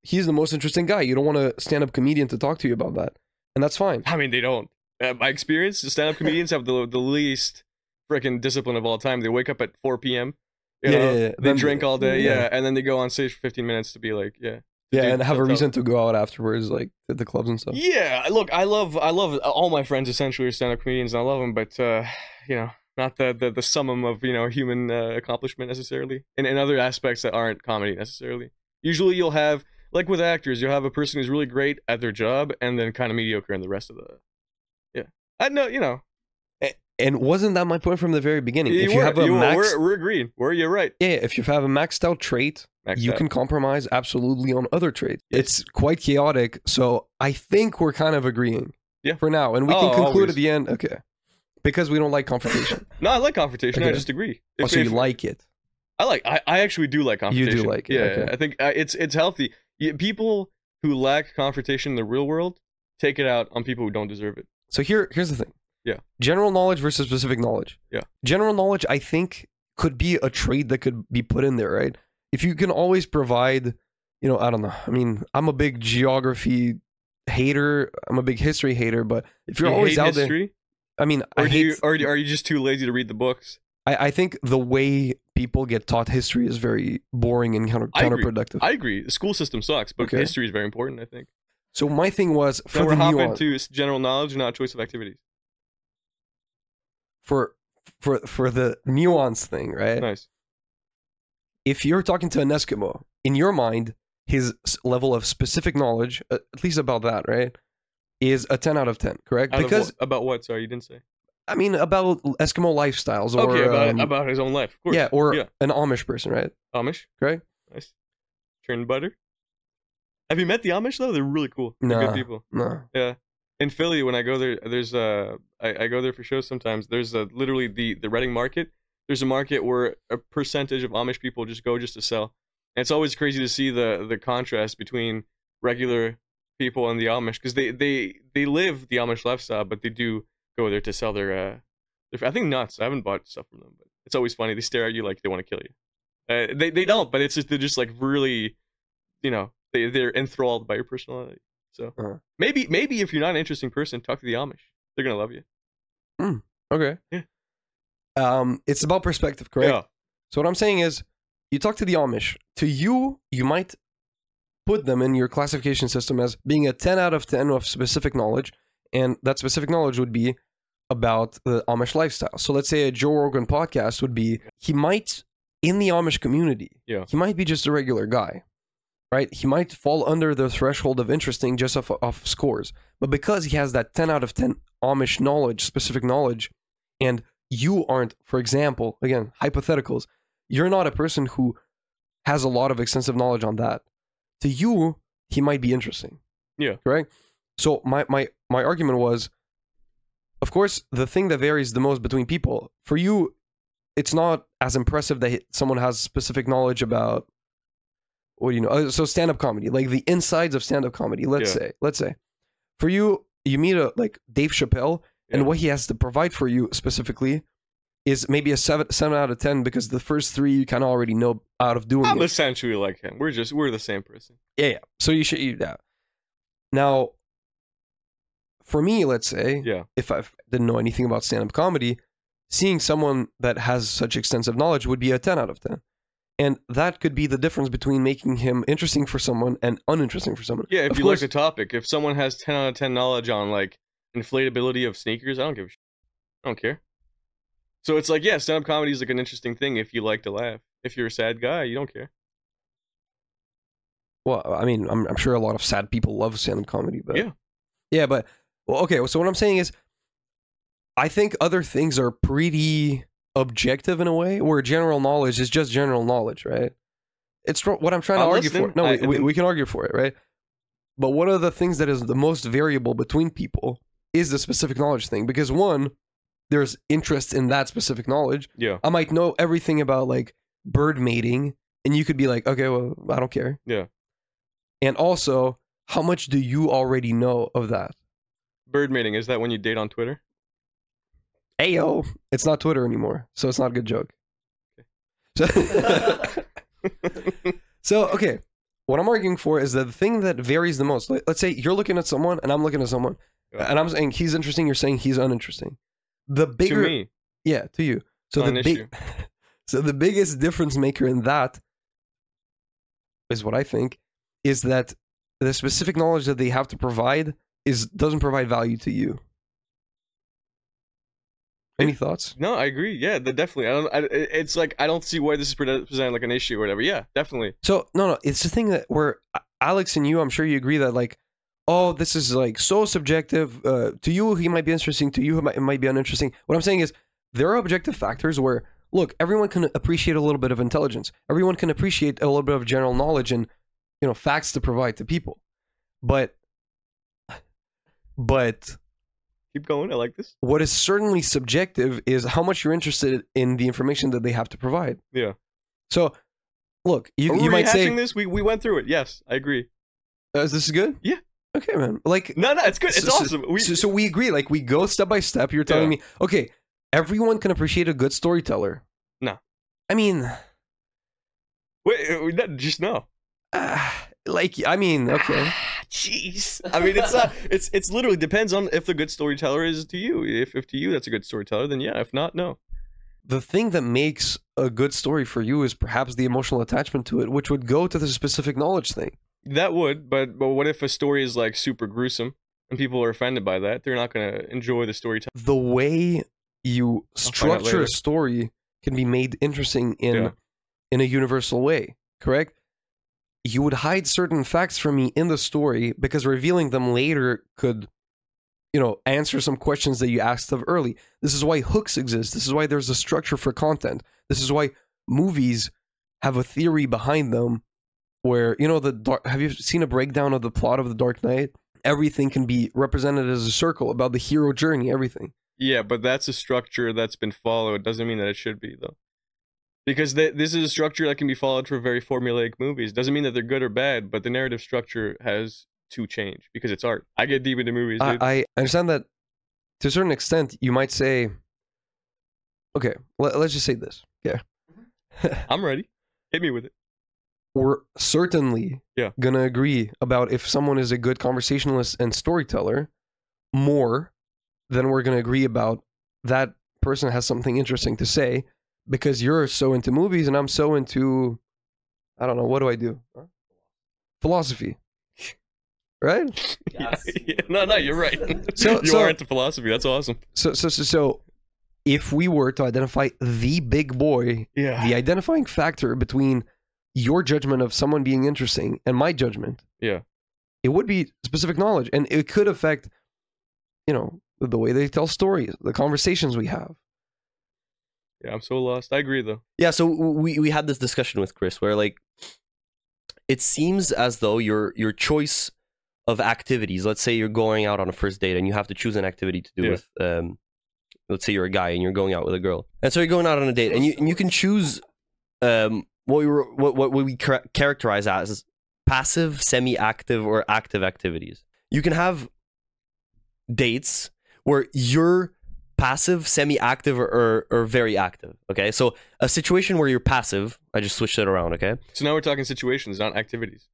Speaker 1: He's the most interesting guy. You don't want a stand-up comedian to talk to you about that, and that's fine.
Speaker 3: I mean, they don't. Uh, my experience, the stand-up [laughs] comedians have the the least freaking discipline of all time. They wake up at 4 p.m. You
Speaker 1: Yeah,
Speaker 3: know,
Speaker 1: yeah, yeah.
Speaker 3: they
Speaker 1: Then-
Speaker 3: drink all day,
Speaker 1: yeah.
Speaker 3: yeah. and then they go on stage for 15 minutes to be like, yeah,
Speaker 1: Yeah,
Speaker 3: Dude,
Speaker 1: and have a reason to go out afterwards, like at the clubs and stuff.
Speaker 3: yeah. Look, I love, I love all my friends essentially are stand-up comedians, and I love them, but uh, you know, not the the, the summum of you know human uh, accomplishment necessarily, and in other aspects that aren't comedy necessarily. Usually, you'll have like with actors, you'll have a person who's really great at their job, and then kind of mediocre in the rest of the. Yeah, I know, you know.
Speaker 1: And wasn't that my point from the very beginning? if you
Speaker 3: were,
Speaker 1: have a
Speaker 3: you were,
Speaker 1: max,
Speaker 3: we're, we're agreeing. We're you're right.
Speaker 1: yeah, if you have a maxed out trait,
Speaker 3: Maxed
Speaker 1: you
Speaker 3: out.
Speaker 1: can compromise absolutely on other traits.
Speaker 3: Yes.
Speaker 1: It's quite chaotic, so I think we're kind of agreeing.
Speaker 3: Yeah.
Speaker 1: For now, and we
Speaker 3: Oh,
Speaker 1: can conclude
Speaker 3: always.
Speaker 1: at the end. Okay. Because we don't like confrontation. [laughs]
Speaker 3: No, I like confrontation. I just agree.
Speaker 1: oh,
Speaker 3: If-
Speaker 1: so you
Speaker 3: if-
Speaker 1: like it?
Speaker 3: I like. I, I actually do like confrontation.
Speaker 1: You do like it,
Speaker 3: Yeah,
Speaker 1: okay.
Speaker 3: I think uh, it's it's healthy. Yeah, people who lack confrontation in the real world take it out on people who don't deserve it.
Speaker 1: So here, here's the thing.
Speaker 3: Yeah.
Speaker 1: General knowledge versus specific knowledge.
Speaker 3: Yeah.
Speaker 1: General knowledge, I think, could be a trade that could be put in there, right? If you can always provide, you know, I don't know. I mean, I'm a big geography hater. I'm a big history hater, but if you're
Speaker 3: You
Speaker 1: always out there,
Speaker 3: history,
Speaker 1: I mean,
Speaker 3: or
Speaker 1: I hate.
Speaker 3: you, or are you just too lazy to read the books?
Speaker 1: I, I think the way people get taught history is very boring and counter,
Speaker 3: I agree.
Speaker 1: counterproductive.
Speaker 3: I agree. The school system sucks, but
Speaker 1: Okay.
Speaker 3: history is very important. I think.
Speaker 1: so my thing was for the
Speaker 3: we're hopping
Speaker 1: nuance,
Speaker 3: to general knowledge, not choice of activities.
Speaker 1: For for for the nuance thing, right?
Speaker 3: Nice.
Speaker 1: if you're talking to an Eskimo, in your mind, his level of specific knowledge, uh, at least about that, right, is a 10 out of 10, correct?
Speaker 3: Out
Speaker 1: because,
Speaker 3: what- about what? Sorry, you didn't say.
Speaker 1: I mean, about Eskimo lifestyles or,
Speaker 3: okay, about
Speaker 1: um,
Speaker 3: about his own life. Of course.
Speaker 1: yeah, or
Speaker 3: yeah.
Speaker 1: an Amish person, right?
Speaker 3: Amish.
Speaker 1: Correct?
Speaker 3: Nice. Churn butter. Have you met the Amish though? They're really cool. They're
Speaker 1: Nah.
Speaker 3: good people.
Speaker 1: No.
Speaker 3: Yeah. In Philly, when I go there, there's uh, I, I go there for shows sometimes. There's uh, literally the the Reading Market. There's a market where a percentage of Amish people just go just to sell. And it's always crazy to see the the contrast between regular people and the Amish because they they they live the Amish lifestyle, but they do go there to sell their uh, their, I think nuts. I haven't bought stuff from them, but it's always funny. They stare at you like they want to kill you. Uh, they they don't, but it's just they're just like really, you know, they they're enthralled by your personality. So
Speaker 1: Uh-huh.
Speaker 3: maybe maybe if you're not an interesting person, talk to the Amish. They're gonna love you.
Speaker 1: Okay.
Speaker 3: Yeah.
Speaker 1: Um, it's about perspective, correct?
Speaker 3: Yeah.
Speaker 1: So what I'm saying is, you talk to the Amish. To you, you might put them in your classification system as being a 10 out of 10 of specific knowledge, and that specific knowledge would be about the Amish lifestyle. So let's say a Joe Rogan podcast would be he might in the Amish community,
Speaker 3: Yeah.
Speaker 1: he might be just a regular guy, right? He might fall under the threshold of interesting just off, off scores, but because he has that 10 out of 10 Amish knowledge, specific knowledge, and you aren't, for example, again, hypotheticals, you're not a person who has a lot of extensive knowledge on that. To you, he might be interesting.
Speaker 3: Yeah.
Speaker 1: Correct? So my my my argument was of course, the thing that varies the most between people, for you, it's not as impressive that someone has specific knowledge about what do you know? uh, So stand up comedy, like the insides of stand up comedy, let's
Speaker 3: Yeah.
Speaker 1: say. Let's say. For you, you meet a like Dave Chappelle and what he has to provide for you specifically is maybe a seven seven out of ten because the first three you kind of already know out of doing
Speaker 3: I'm
Speaker 1: it.
Speaker 3: essentially like him. We're just we're the same person.
Speaker 1: Yeah, yeah. So you should eat that. Now, for me, let's say,
Speaker 3: Yeah.
Speaker 1: if I didn't know anything about stand up comedy, seeing someone that has such extensive knowledge would be a 10 out of 10. And that could be the difference between making him interesting for someone and uninteresting for someone.
Speaker 3: Yeah, if
Speaker 1: Of
Speaker 3: you
Speaker 1: course-
Speaker 3: like the topic, if someone has ten out of ten knowledge on like inflatability of sneakers, I don't give a shit. I don't care. So it's like, yeah, stand up comedy is like an interesting thing if you like to laugh. If you're a sad guy, you don't care.
Speaker 1: Well, I mean, I'm, I'm sure a lot of sad people love stand up comedy, but
Speaker 3: Yeah.
Speaker 1: yeah, but well, okay. So what I'm saying is, I think other things are pretty objective in a way, where general knowledge is just general knowledge, right? It's what I'm trying to
Speaker 3: I'm
Speaker 1: argue for. No,
Speaker 3: I-
Speaker 1: we, we, we can argue for it, right? But one of the things that is the most variable between people is the specific knowledge thing, because one, there's interest in that specific knowledge.
Speaker 3: Yeah.
Speaker 1: I might know everything about like bird mating, and you could be like, okay, well, I don't care.
Speaker 3: Yeah.
Speaker 1: And also, how much do you already know of that?
Speaker 3: Bird mating, is that when you date on Twitter?
Speaker 1: Ayo, it's not Twitter anymore, so it's not a good joke. So, [laughs] so okay, what I'm arguing for is that the thing that varies the most. let- Let's say you're looking at someone, and I'm looking at someone,
Speaker 3: Yeah.
Speaker 1: and I'm saying he's interesting. You're saying he's uninteresting. The
Speaker 3: to
Speaker 1: bigger,
Speaker 3: me.
Speaker 1: yeah, to you. So the big, [laughs] so the biggest difference maker in that is what I think is that the specific knowledge that they have to provide is doesn't provide value to you. Any thoughts?
Speaker 3: No, I agree. Yeah, definitely. I don't. I, it's like I don't see why this is pre- presented like an issue or whatever. Yeah, definitely.
Speaker 1: So no, no, it's the thing that where Alex and you, I'm sure you agree that like, oh, this is like so subjective. Uh, to you, he might be interesting. To you, it might, it might be uninteresting. What I'm saying is there are objective factors where look, everyone can appreciate a little bit of intelligence. Everyone can appreciate a little bit of general knowledge and you know facts to provide to people. But but
Speaker 3: Keep going. I like this.
Speaker 1: what is certainly subjective is how much you're interested in the information that they have to provide.
Speaker 3: Yeah.
Speaker 1: So look, you, you might say
Speaker 3: this? We we went through it. Yes, I agree.
Speaker 1: Uh, is this good?
Speaker 3: Yeah.
Speaker 1: Okay, man. Like,
Speaker 3: No, no, it's good. It's
Speaker 1: so, so-
Speaker 3: awesome. We,
Speaker 1: so, so we agree. Like, we go step by step. You're telling
Speaker 3: Yeah.
Speaker 1: me, okay, everyone can appreciate a good storyteller.
Speaker 3: No.
Speaker 1: I mean,
Speaker 3: wait, uh, just no.
Speaker 1: uh, like, I mean, okay. [sighs] [sighs]
Speaker 3: Jeez. I mean, it's not. It's it's literally depends on if the good storyteller is to you. If if to you that's a good storyteller, then yeah. If not, no.
Speaker 1: The thing that makes a good story for you is perhaps the emotional attachment to it, which would go to the specific knowledge thing.
Speaker 3: That would, but but what if a story is like super gruesome and people are offended by that? They're not gonna enjoy the storytelling.
Speaker 1: The way you structure a story can be made interesting in
Speaker 3: Yeah.
Speaker 1: in a universal way, correct? You would hide certain facts from me in the story because revealing them later could, you know, answer some questions that you asked of early. This is why hooks exist. This is why there's a structure for content. This is why movies have a theory behind them where, you know, the dark, have you seen a breakdown of the plot of The Dark Knight? Everything can be represented as a circle about the hero journey, everything.
Speaker 3: Yeah, but that's a structure that's been followed. It doesn't mean that it should be though. Because th- this is a structure that can be followed for very formulaic movies. Doesn't mean that they're good or bad, but the narrative structure has to change because it's art. I get deep into movies, dude.
Speaker 1: I, I understand that to a certain extent, you might say, okay, let, us just say this. Yeah. Mm-hmm.
Speaker 3: I'm ready. Hit me with it.
Speaker 1: We're certainly
Speaker 3: Yeah.
Speaker 1: going to agree about if someone is a good conversationalist and storyteller more than we're going to agree about that person has something interesting to say because you're so into movies and I'm so into, I don't know, what do I do? Philosophy. Right? [laughs] [laughs]
Speaker 3: Yeah, no, no, you're right.
Speaker 1: So- [laughs]
Speaker 3: you
Speaker 1: so-
Speaker 3: are into philosophy. That's awesome.
Speaker 1: So, so, so, so, if we were to identify the big boy
Speaker 3: Yeah.
Speaker 1: the identifying factor between your judgment of someone being interesting and my judgment
Speaker 3: Yeah.
Speaker 1: it would be specific knowledge and it could affect you know the way they tell stories the conversations we have
Speaker 3: Yeah, I'm so lost. I agree though.
Speaker 2: Yeah, so we we had this discussion with Chris where like it seems as though your your choice of activities, let's say you're going out on a first date and you have to choose an activity to do
Speaker 3: Yeah.
Speaker 2: with um let's say you're a guy and you're going out with a girl. And so you're going out on a date and you and you can choose um what we were what what we characterize as passive, semi-active or active activities. You can have dates where you're passive, semi-active, or, or, or very active. Okay, so a situation where you're passive, I just switched it around. Okay,
Speaker 3: So now we're talking situations, not activities.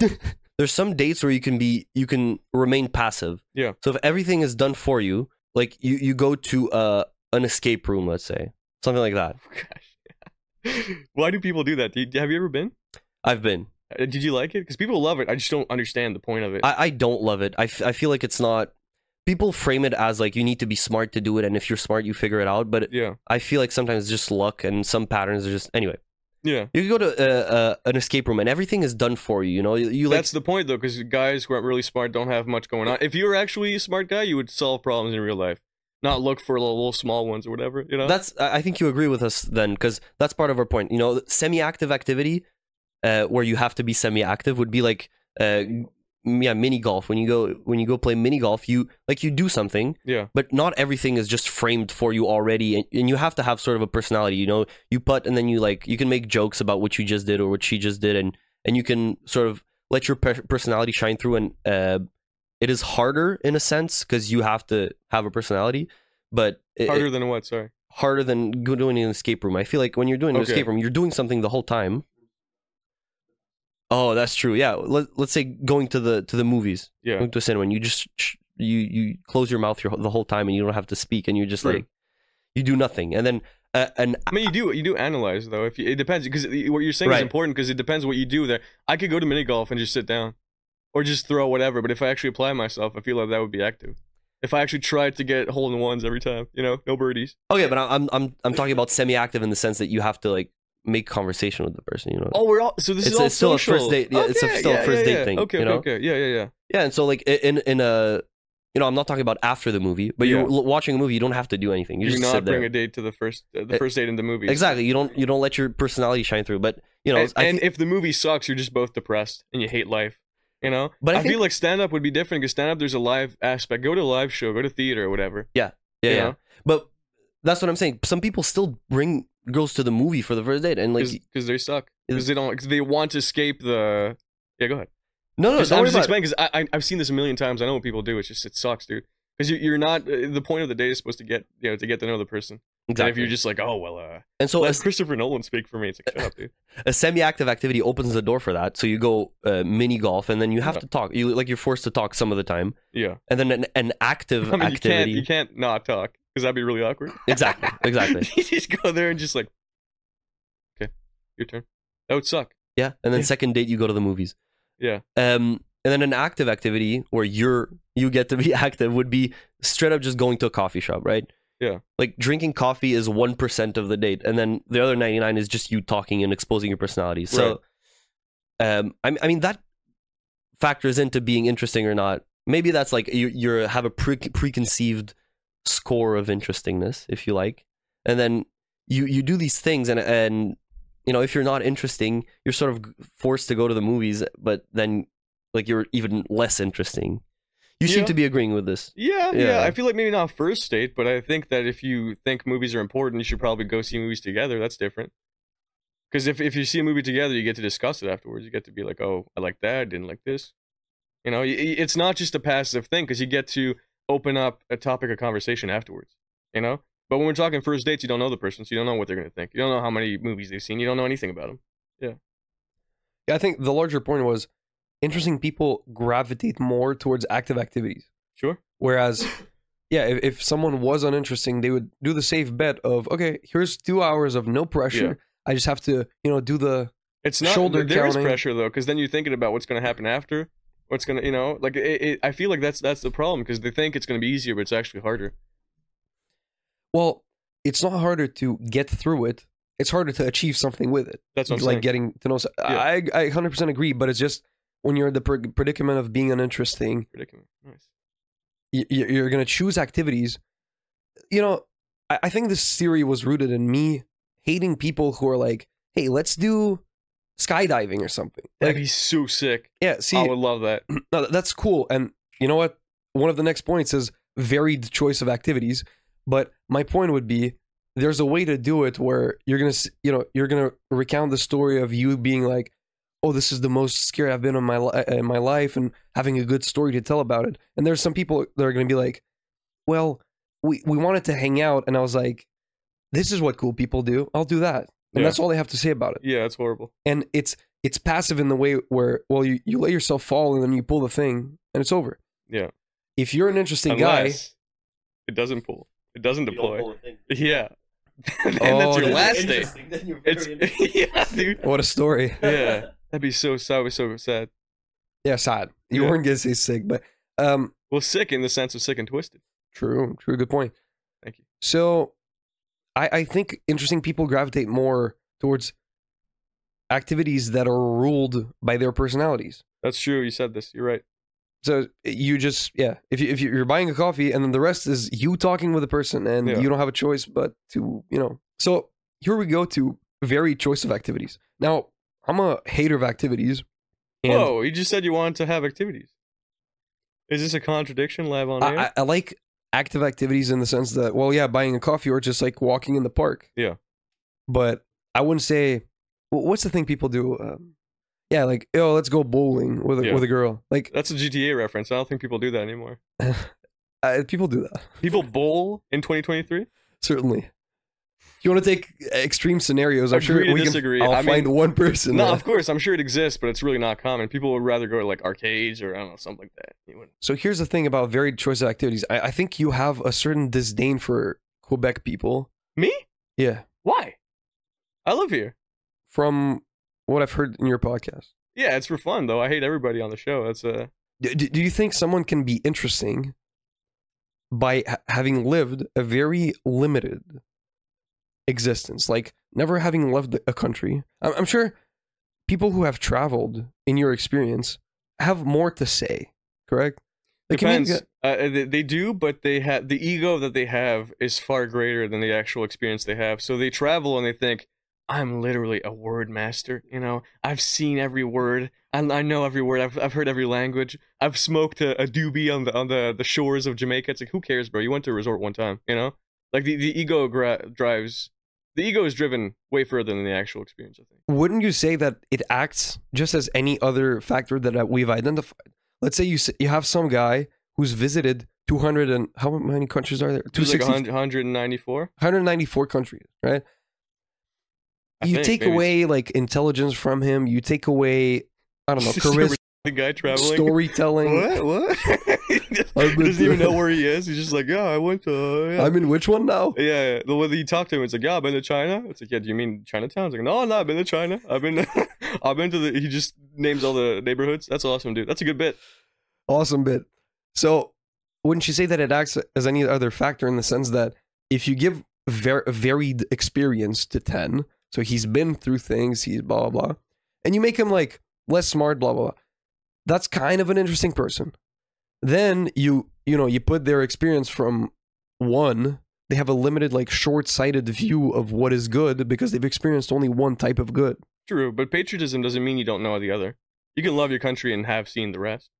Speaker 3: [laughs]
Speaker 2: there's some dates where you can be, you can remain passive.
Speaker 3: Yeah.
Speaker 2: So if everything is done for you, like you, you go to uh, an escape room, let's say something like that. [laughs]
Speaker 3: Gosh. [laughs] Why do people do that? Do you, have you ever been?
Speaker 2: I've been.
Speaker 3: Uh, Did you like it? Because people love it. I just don't understand the point of it.
Speaker 2: I, I don't love it. I, f- I feel like it's not. People frame it as like you need to be smart to do it, and if you're smart, you figure it out. But
Speaker 3: yeah,
Speaker 2: I feel like sometimes it's just luck, and some patterns are just anyway.
Speaker 3: yeah.
Speaker 2: You can go to uh, uh, an escape room, and everything is done for you. You know, you, you like
Speaker 3: That's the point though, because guys who aren't really smart don't have much going on. If you were actually a smart guy, you would solve problems in real life, not look for little, little small ones or whatever. You know?
Speaker 2: that's. I I think you agree with us then, because that's part of our point. You know, semi-active activity, uh, where you have to be semi-active, would be like, uh, yeah, mini golf. When you go when you go play mini golf, you like you do something,
Speaker 3: yeah,
Speaker 2: but not everything is just framed for you already and, and you have to have sort of a personality you know you putt and then you like you can make jokes about what you just did or what she just did and and you can sort of let your per- personality shine through and uh it is harder in a sense because you have to have a personality but it,
Speaker 3: harder
Speaker 2: it-
Speaker 3: than what? Sorry.
Speaker 2: harder than doing an escape room i feel like when you're doing an
Speaker 3: Okay.
Speaker 2: escape room you're doing something the whole time oh that's true yeah Let, let's say going to the to the movies
Speaker 3: Yeah,
Speaker 2: going to a cinema and you just you you close your mouth your, the whole time and you don't have to speak and you're just
Speaker 3: True.
Speaker 2: like you do nothing and then uh, an
Speaker 3: I mean, you do you do analyze though. If you, it depends, because what you're saying
Speaker 2: Right.
Speaker 3: is important because it depends what you do there. I could go to mini golf and just sit down, or just throw whatever. But if I actually apply myself, I feel like that would be active. If I actually tried to get hole in ones every time, you know, no birdies.
Speaker 2: okay but I'm I'm I'm talking about semi-active in the sense that you have to like make conversation with the person you know
Speaker 3: Oh, we're all so this
Speaker 2: It's-
Speaker 3: is all
Speaker 2: it's still a first date- yeah, it's a-
Speaker 3: Okay,
Speaker 2: still a first
Speaker 3: yeah,
Speaker 2: date
Speaker 3: yeah.
Speaker 2: thing,
Speaker 3: Okay,
Speaker 2: you
Speaker 3: okay,
Speaker 2: know?
Speaker 3: okay, yeah, yeah, yeah.
Speaker 2: yeah and so like in in a you know I'm not talking about after the movie but you're watching a movie you don't have to do anything you
Speaker 3: You
Speaker 2: just
Speaker 3: do
Speaker 2: sit
Speaker 3: not bring
Speaker 2: there
Speaker 3: a date to the first uh, the first date in the movie.
Speaker 2: exactly you don't you don't let your personality shine through but you know
Speaker 3: and, and if the movie sucks, you're just both depressed and you hate life. You know,
Speaker 2: But I
Speaker 3: I,
Speaker 2: think-
Speaker 3: feel like stand up would be different because stand up there's a live aspect. Go to a live show, go to theater or whatever.
Speaker 2: yeah
Speaker 3: you
Speaker 2: yeah but that's what I'm saying some people still bring girls to the movie for the first date and like
Speaker 3: because they suck
Speaker 2: is-
Speaker 3: because they don't cause they want to escape the. Yeah, go ahead.
Speaker 2: no no
Speaker 3: I'm just explaining because I, I I've seen this a million times. I know what people do. It's just it sucks, dude. Because you, you're not uh, the point of the date is supposed to get you know to get to know the person. And if you're just like, oh well, uh,
Speaker 2: and so
Speaker 3: let
Speaker 2: as-
Speaker 3: Christopher Nolan speak for me. It's like shut up, dude. [laughs]
Speaker 2: a semi-active activity opens the door for that. So you go uh, mini golf, and then you have
Speaker 3: Yeah.
Speaker 2: to talk. You like you're forced to talk some of the time,
Speaker 3: Yeah,
Speaker 2: and then an, an active [laughs]
Speaker 3: I mean you can't
Speaker 2: activity.
Speaker 3: you can't not talk because that'd be really awkward.
Speaker 2: Exactly, exactly. [laughs]
Speaker 3: you just go there and just like, okay, your turn. That would suck.
Speaker 2: Yeah, and then
Speaker 3: Yeah.
Speaker 2: second date you go to the movies.
Speaker 3: Yeah,
Speaker 2: Um, and then an active activity where you're you get to be [laughs] active would be straight up just going to a coffee shop, right?
Speaker 3: Yeah.
Speaker 2: Like drinking coffee is one percent of the date, and then the other ninety nine is just you talking and exposing your personality. So, um, I, I mean that factors into being interesting or not. Maybe that's like you you have a pre- preconceived score of interestingness, if you like, and then you you do these things, and and you know if you're not interesting, you're sort of forced to go to the movies, but then like you're even less interesting. You seem to be agreeing with this.
Speaker 3: yeah,
Speaker 2: Yeah.
Speaker 3: yeah, I feel like maybe not first date, but I think that if you think movies are important, you should probably go see movies together. That's different. Because if if you see a movie together, you get to discuss it afterwards. You get to be like, oh, I like that, I didn't like this. You know, it's not just a passive thing because you get to open up a topic of conversation afterwards. You know, but when we're talking first dates, you don't know the person, so you don't know what they're gonna think. You don't know how many movies they've seen. You don't know anything about them.
Speaker 1: Yeah, Yeah, I think the larger point was interesting people gravitate more towards active activities.
Speaker 3: Sure.
Speaker 1: Whereas, [laughs] yeah, if, if someone was uninteresting, they would do the safe bet of, okay, here's two hours of no pressure. I just have to, you know, do the.
Speaker 3: It's not
Speaker 1: Shoulder
Speaker 3: there is
Speaker 1: counting.
Speaker 3: pressure though, because then you're thinking about what's going to happen after. What's gonna, you know, like it, it, I feel like that's that's the problem because they think it's going to be easier, but it's actually harder.
Speaker 1: Well, it's not harder to get through it. It's harder to achieve something with it.
Speaker 3: That's what I'm
Speaker 1: like
Speaker 3: saying.
Speaker 1: getting to know. I I 100% agree, but it's just when you're in the predicament of being uninteresting,
Speaker 3: Predicament. Nice.
Speaker 1: y- y- you're going to choose activities. You know, I, I think this theory was rooted in me hating people who are like, "Hey, let's do skydiving or something."
Speaker 3: That'd be so sick.
Speaker 1: yeah, see,
Speaker 3: I would love that. [clears throat]
Speaker 1: no, that's cool. And you know what? One of the next points is varied choice of activities. But my point would be there's a way to do it where you're gonna, you know, you're gonna recount the story of you being like, "Oh, this is the most scared I've been in my li- in my life," and having a good story to tell about it. And there's some people that are gonna be like, "Well, we we wanted to hang out," and I was like, "This is what cool people do. I'll do that." And
Speaker 3: Yeah.
Speaker 1: that's all they have to say about it
Speaker 3: Yeah, it's horrible.
Speaker 1: and it's it's passive in the way where well you, you let yourself fall and then you pull the thing and it's over
Speaker 3: Yeah.
Speaker 1: if you're an interesting guy
Speaker 3: it doesn't pull. It doesn't deploy.
Speaker 2: pull a thing.
Speaker 3: Yeah. [laughs] and
Speaker 1: Oh,
Speaker 3: that's your
Speaker 1: that's
Speaker 3: last day.
Speaker 2: Interesting, then you're
Speaker 3: It's [laughs] yeah, dude.
Speaker 1: what a story [laughs]
Speaker 3: Yeah. That'd be so so so sad.
Speaker 1: yeah sad you
Speaker 3: Yeah.
Speaker 1: weren't gonna say sick but um
Speaker 3: Well, sick in the sense of sick and twisted.
Speaker 1: true true good point
Speaker 3: Thank you.
Speaker 1: so i i think interesting people gravitate more towards activities that are ruled by their personalities
Speaker 3: That's true. You said this. You're right.
Speaker 1: so you just yeah if you if you're buying a coffee and then the rest is you talking with a person and
Speaker 3: Yeah.
Speaker 1: you don't have a choice but to you know so here we go to varied choice of activities now i'm a hater of activities and
Speaker 3: Whoa! You just said you wanted to have activities. Is this a contradiction live on air?
Speaker 1: I, I, I like active activities in the sense that well yeah buying a coffee or just like walking in the park
Speaker 3: Yeah.
Speaker 1: but i wouldn't say wh- what's the thing people do um, yeah like oh let's go bowling with a,
Speaker 3: Yeah.
Speaker 1: with a girl like
Speaker 3: That's a GTA reference. I don't think people do that anymore. [laughs]
Speaker 1: uh, people do that
Speaker 3: People bowl in 2023. [laughs]
Speaker 1: Certainly. You want to take extreme scenarios, I'm sure
Speaker 3: Agree to
Speaker 1: we
Speaker 3: disagree.
Speaker 1: can. I'll
Speaker 3: I mean-
Speaker 1: find one person.
Speaker 3: No,
Speaker 1: that-
Speaker 3: of course, I'm sure it exists, but it's really not common. People would rather go to like arcades or I don't know something like that. You wouldn't-
Speaker 1: So here's the thing about varied choice of activities. I, I think you have a certain disdain for Quebec people.
Speaker 3: Me?
Speaker 1: Yeah,
Speaker 3: Why? I live here.
Speaker 1: from what I've heard in your podcast.
Speaker 3: Yeah, it's for fun though. I hate everybody on the show. That's uh
Speaker 1: Do, do do you think someone can be interesting by ha- having lived a very limited existence, like never having left a country? I'm, I'm sure people who have traveled, in your experience, have more to say. Correct? Like,
Speaker 3: depends.
Speaker 1: get-
Speaker 3: Uh, they, they do, but they have the ego that they have is far greater than the actual experience they have. So they travel and they think, "I'm literally a word master." You know, I've seen every word. I, I know every word. I've I've heard every language. I've smoked a, a doobie on the on the the shores of Jamaica. It's like, who cares, bro? You went to a resort one time. You know, like the the ego gra- drives. The ego is driven way further than the actual experience. I think.
Speaker 1: wouldn't you say that it acts just as any other factor that uh, we've identified? Let's say you you have some guy who's visited 200 and how many countries are there?
Speaker 3: 260 like 194
Speaker 1: 194 countries, right?
Speaker 3: I
Speaker 1: you
Speaker 3: think,
Speaker 1: take
Speaker 3: maybe.
Speaker 1: away like intelligence from him. You take away, I don't know, [laughs] charisma,
Speaker 3: The guy traveling.
Speaker 1: storytelling.
Speaker 3: What? What? [laughs] [laughs] he doesn't even know where he is. He's just like, yeah, I went to. Yeah.
Speaker 1: I'm in which one now?
Speaker 3: yeah, yeah. The way that you talk to him, it's like, yeah, I've been to China. It's like, yeah, do you mean Chinatown? It's like, no, no, I've been to China. I've been, [laughs] I've been to the. He just names all the neighborhoods. That's awesome, dude. That's a good bit.
Speaker 1: Awesome bit. So, wouldn't you say that it acts as any other factor in the sense that if you give ver- varied experience to 10, so he's been through things, he's blah, blah, blah, and you make him like less smart, blah, blah, blah, that's kind of an interesting person. Then you, you know, you put their experience from one, they have a limited, like short sighted view of what is good because they've experienced only one type of good.
Speaker 3: True, but patriotism doesn't mean you don't know the other. You can love your country and have seen the rest.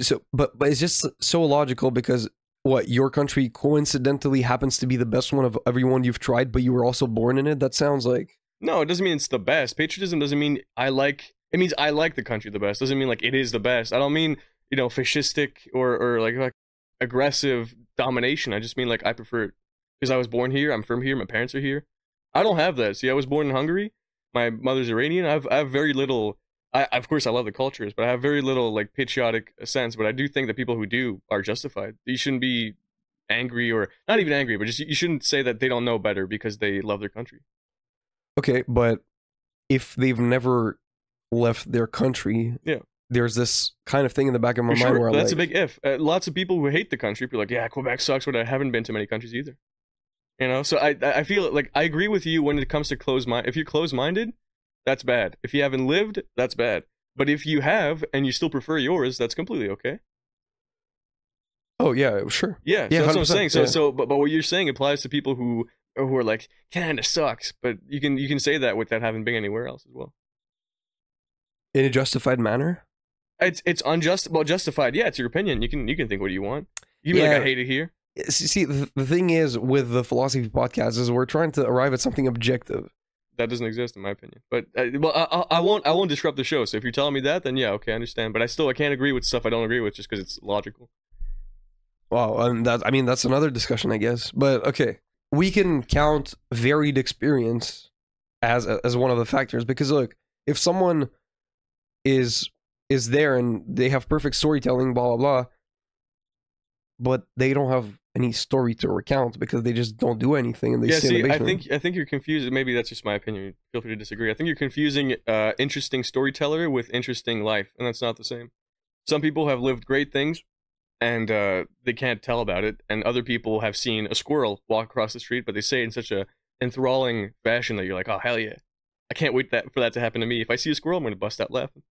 Speaker 1: so but but it's just so logical because what your country coincidentally happens to be the best one of everyone you've tried but you were also born in it that sounds like
Speaker 3: No, it doesn't mean it's the best. Patriotism doesn't mean I like. It means I like the country the best. Doesn't mean like it is the best. I don't mean you know fascistic or or like, like aggressive domination. I just mean like I prefer it because I was born here. I'm from here. My parents are here. I don't have that. See, I was born in Hungary. My mother's Iranian. I've I have very little. I of course I love the cultures, but I have very little like patriotic sense. But I do think that people who do are justified. You shouldn't be angry or not even angry, but just you shouldn't say that they don't know better because they love their country.
Speaker 1: okay but if they've never left their country
Speaker 3: Yeah.
Speaker 1: there's this kind of thing in the back of my
Speaker 3: For
Speaker 1: mind
Speaker 3: sure.
Speaker 1: where I'm
Speaker 3: That's
Speaker 1: like,
Speaker 3: a big if. Uh, lots of people who hate the country be like, "Yeah, Quebec sucks," but I haven't been to many countries either. You know, so I I feel like I agree with you when it comes to close mind. If you're close minded, that's bad. If you haven't lived, that's bad. But if you have and you still prefer yours, that's completely okay.
Speaker 1: Oh yeah, sure.
Speaker 3: Yeah, so
Speaker 1: Yeah,
Speaker 3: that's what I'm saying. So
Speaker 1: yeah.
Speaker 3: so but, but what you're saying applies to people who who are like Canada sucks, but you can you can say that without having been anywhere else as well.
Speaker 1: In a justified manner.
Speaker 3: It's it's unjust well justified. Yeah, it's your opinion. You can you can think what you want. You can be like I hate it here.
Speaker 1: See, the, the thing is with the philosophy podcast is we're trying to arrive at something objective.
Speaker 3: That doesn't exist in my opinion. But uh, well, I, I, I won't I won't disrupt the show. So if you're telling me that, then yeah, okay, I understand. But I still I can't agree with stuff I don't agree with just because it's logical.
Speaker 1: Wow, and that I mean that's another discussion, I guess. But okay, we can count varied experience as as one of the factors because look, if someone is is there and they have perfect storytelling, blah blah blah, but they don't have any story to recount because they just don't do anything and they
Speaker 3: yeah, see,
Speaker 1: in the
Speaker 3: I think I think you're confused. Maybe that's just my opinion. Feel free to disagree. I think you're confusing uh, interesting storyteller with interesting life, and that's not the same. Some people have lived great things, and uh, they can't tell about it, and other people have seen a squirrel walk across the street, but they say it in such a enthralling fashion that you're like, oh hell yeah, I can't wait that for that to happen to me. If I see a squirrel, I'm gonna bust out laughing.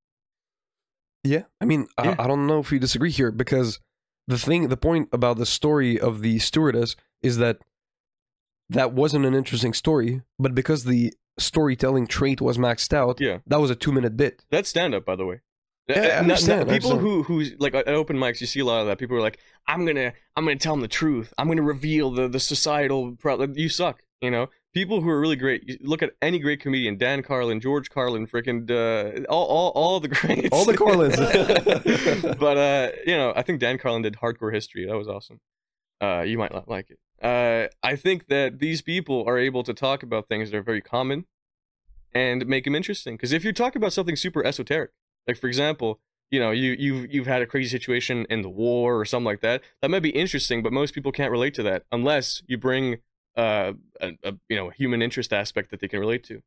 Speaker 1: Yeah, I mean,
Speaker 3: Yeah.
Speaker 1: I, I don't know if you disagree here because the thing, the point about the story of the stewardess is that that wasn't an interesting story, but because the storytelling trait was maxed out,
Speaker 3: Yeah,
Speaker 1: that was a two-minute bit.
Speaker 3: that's stand up, by the way.
Speaker 1: Yeah,
Speaker 3: Uh, not- not-
Speaker 1: I
Speaker 3: people who who like at open mics, you see a lot of that. People are like, "I'm gonna, I'm gonna tell them the truth. I'm gonna reveal the the societal problem." You suck, you know. People who are really great. Look at any great comedian, Dan Carlin, George Carlin, freaking uh, all, all all the [laughs] greats,
Speaker 1: All the Carlins. [laughs]
Speaker 3: but uh, you know, I think Dan Carlin did Hardcore History. That was awesome. Uh, you might not like it. Uh, I think that these people are able to talk about things that are very common and make them interesting. Because if you're talking about something super esoteric, like for example, you know, you you've you've had a crazy situation in the war or something like that, that might be interesting, but most people can't relate to that unless you bring uh a, a you know human interest aspect that they can relate to.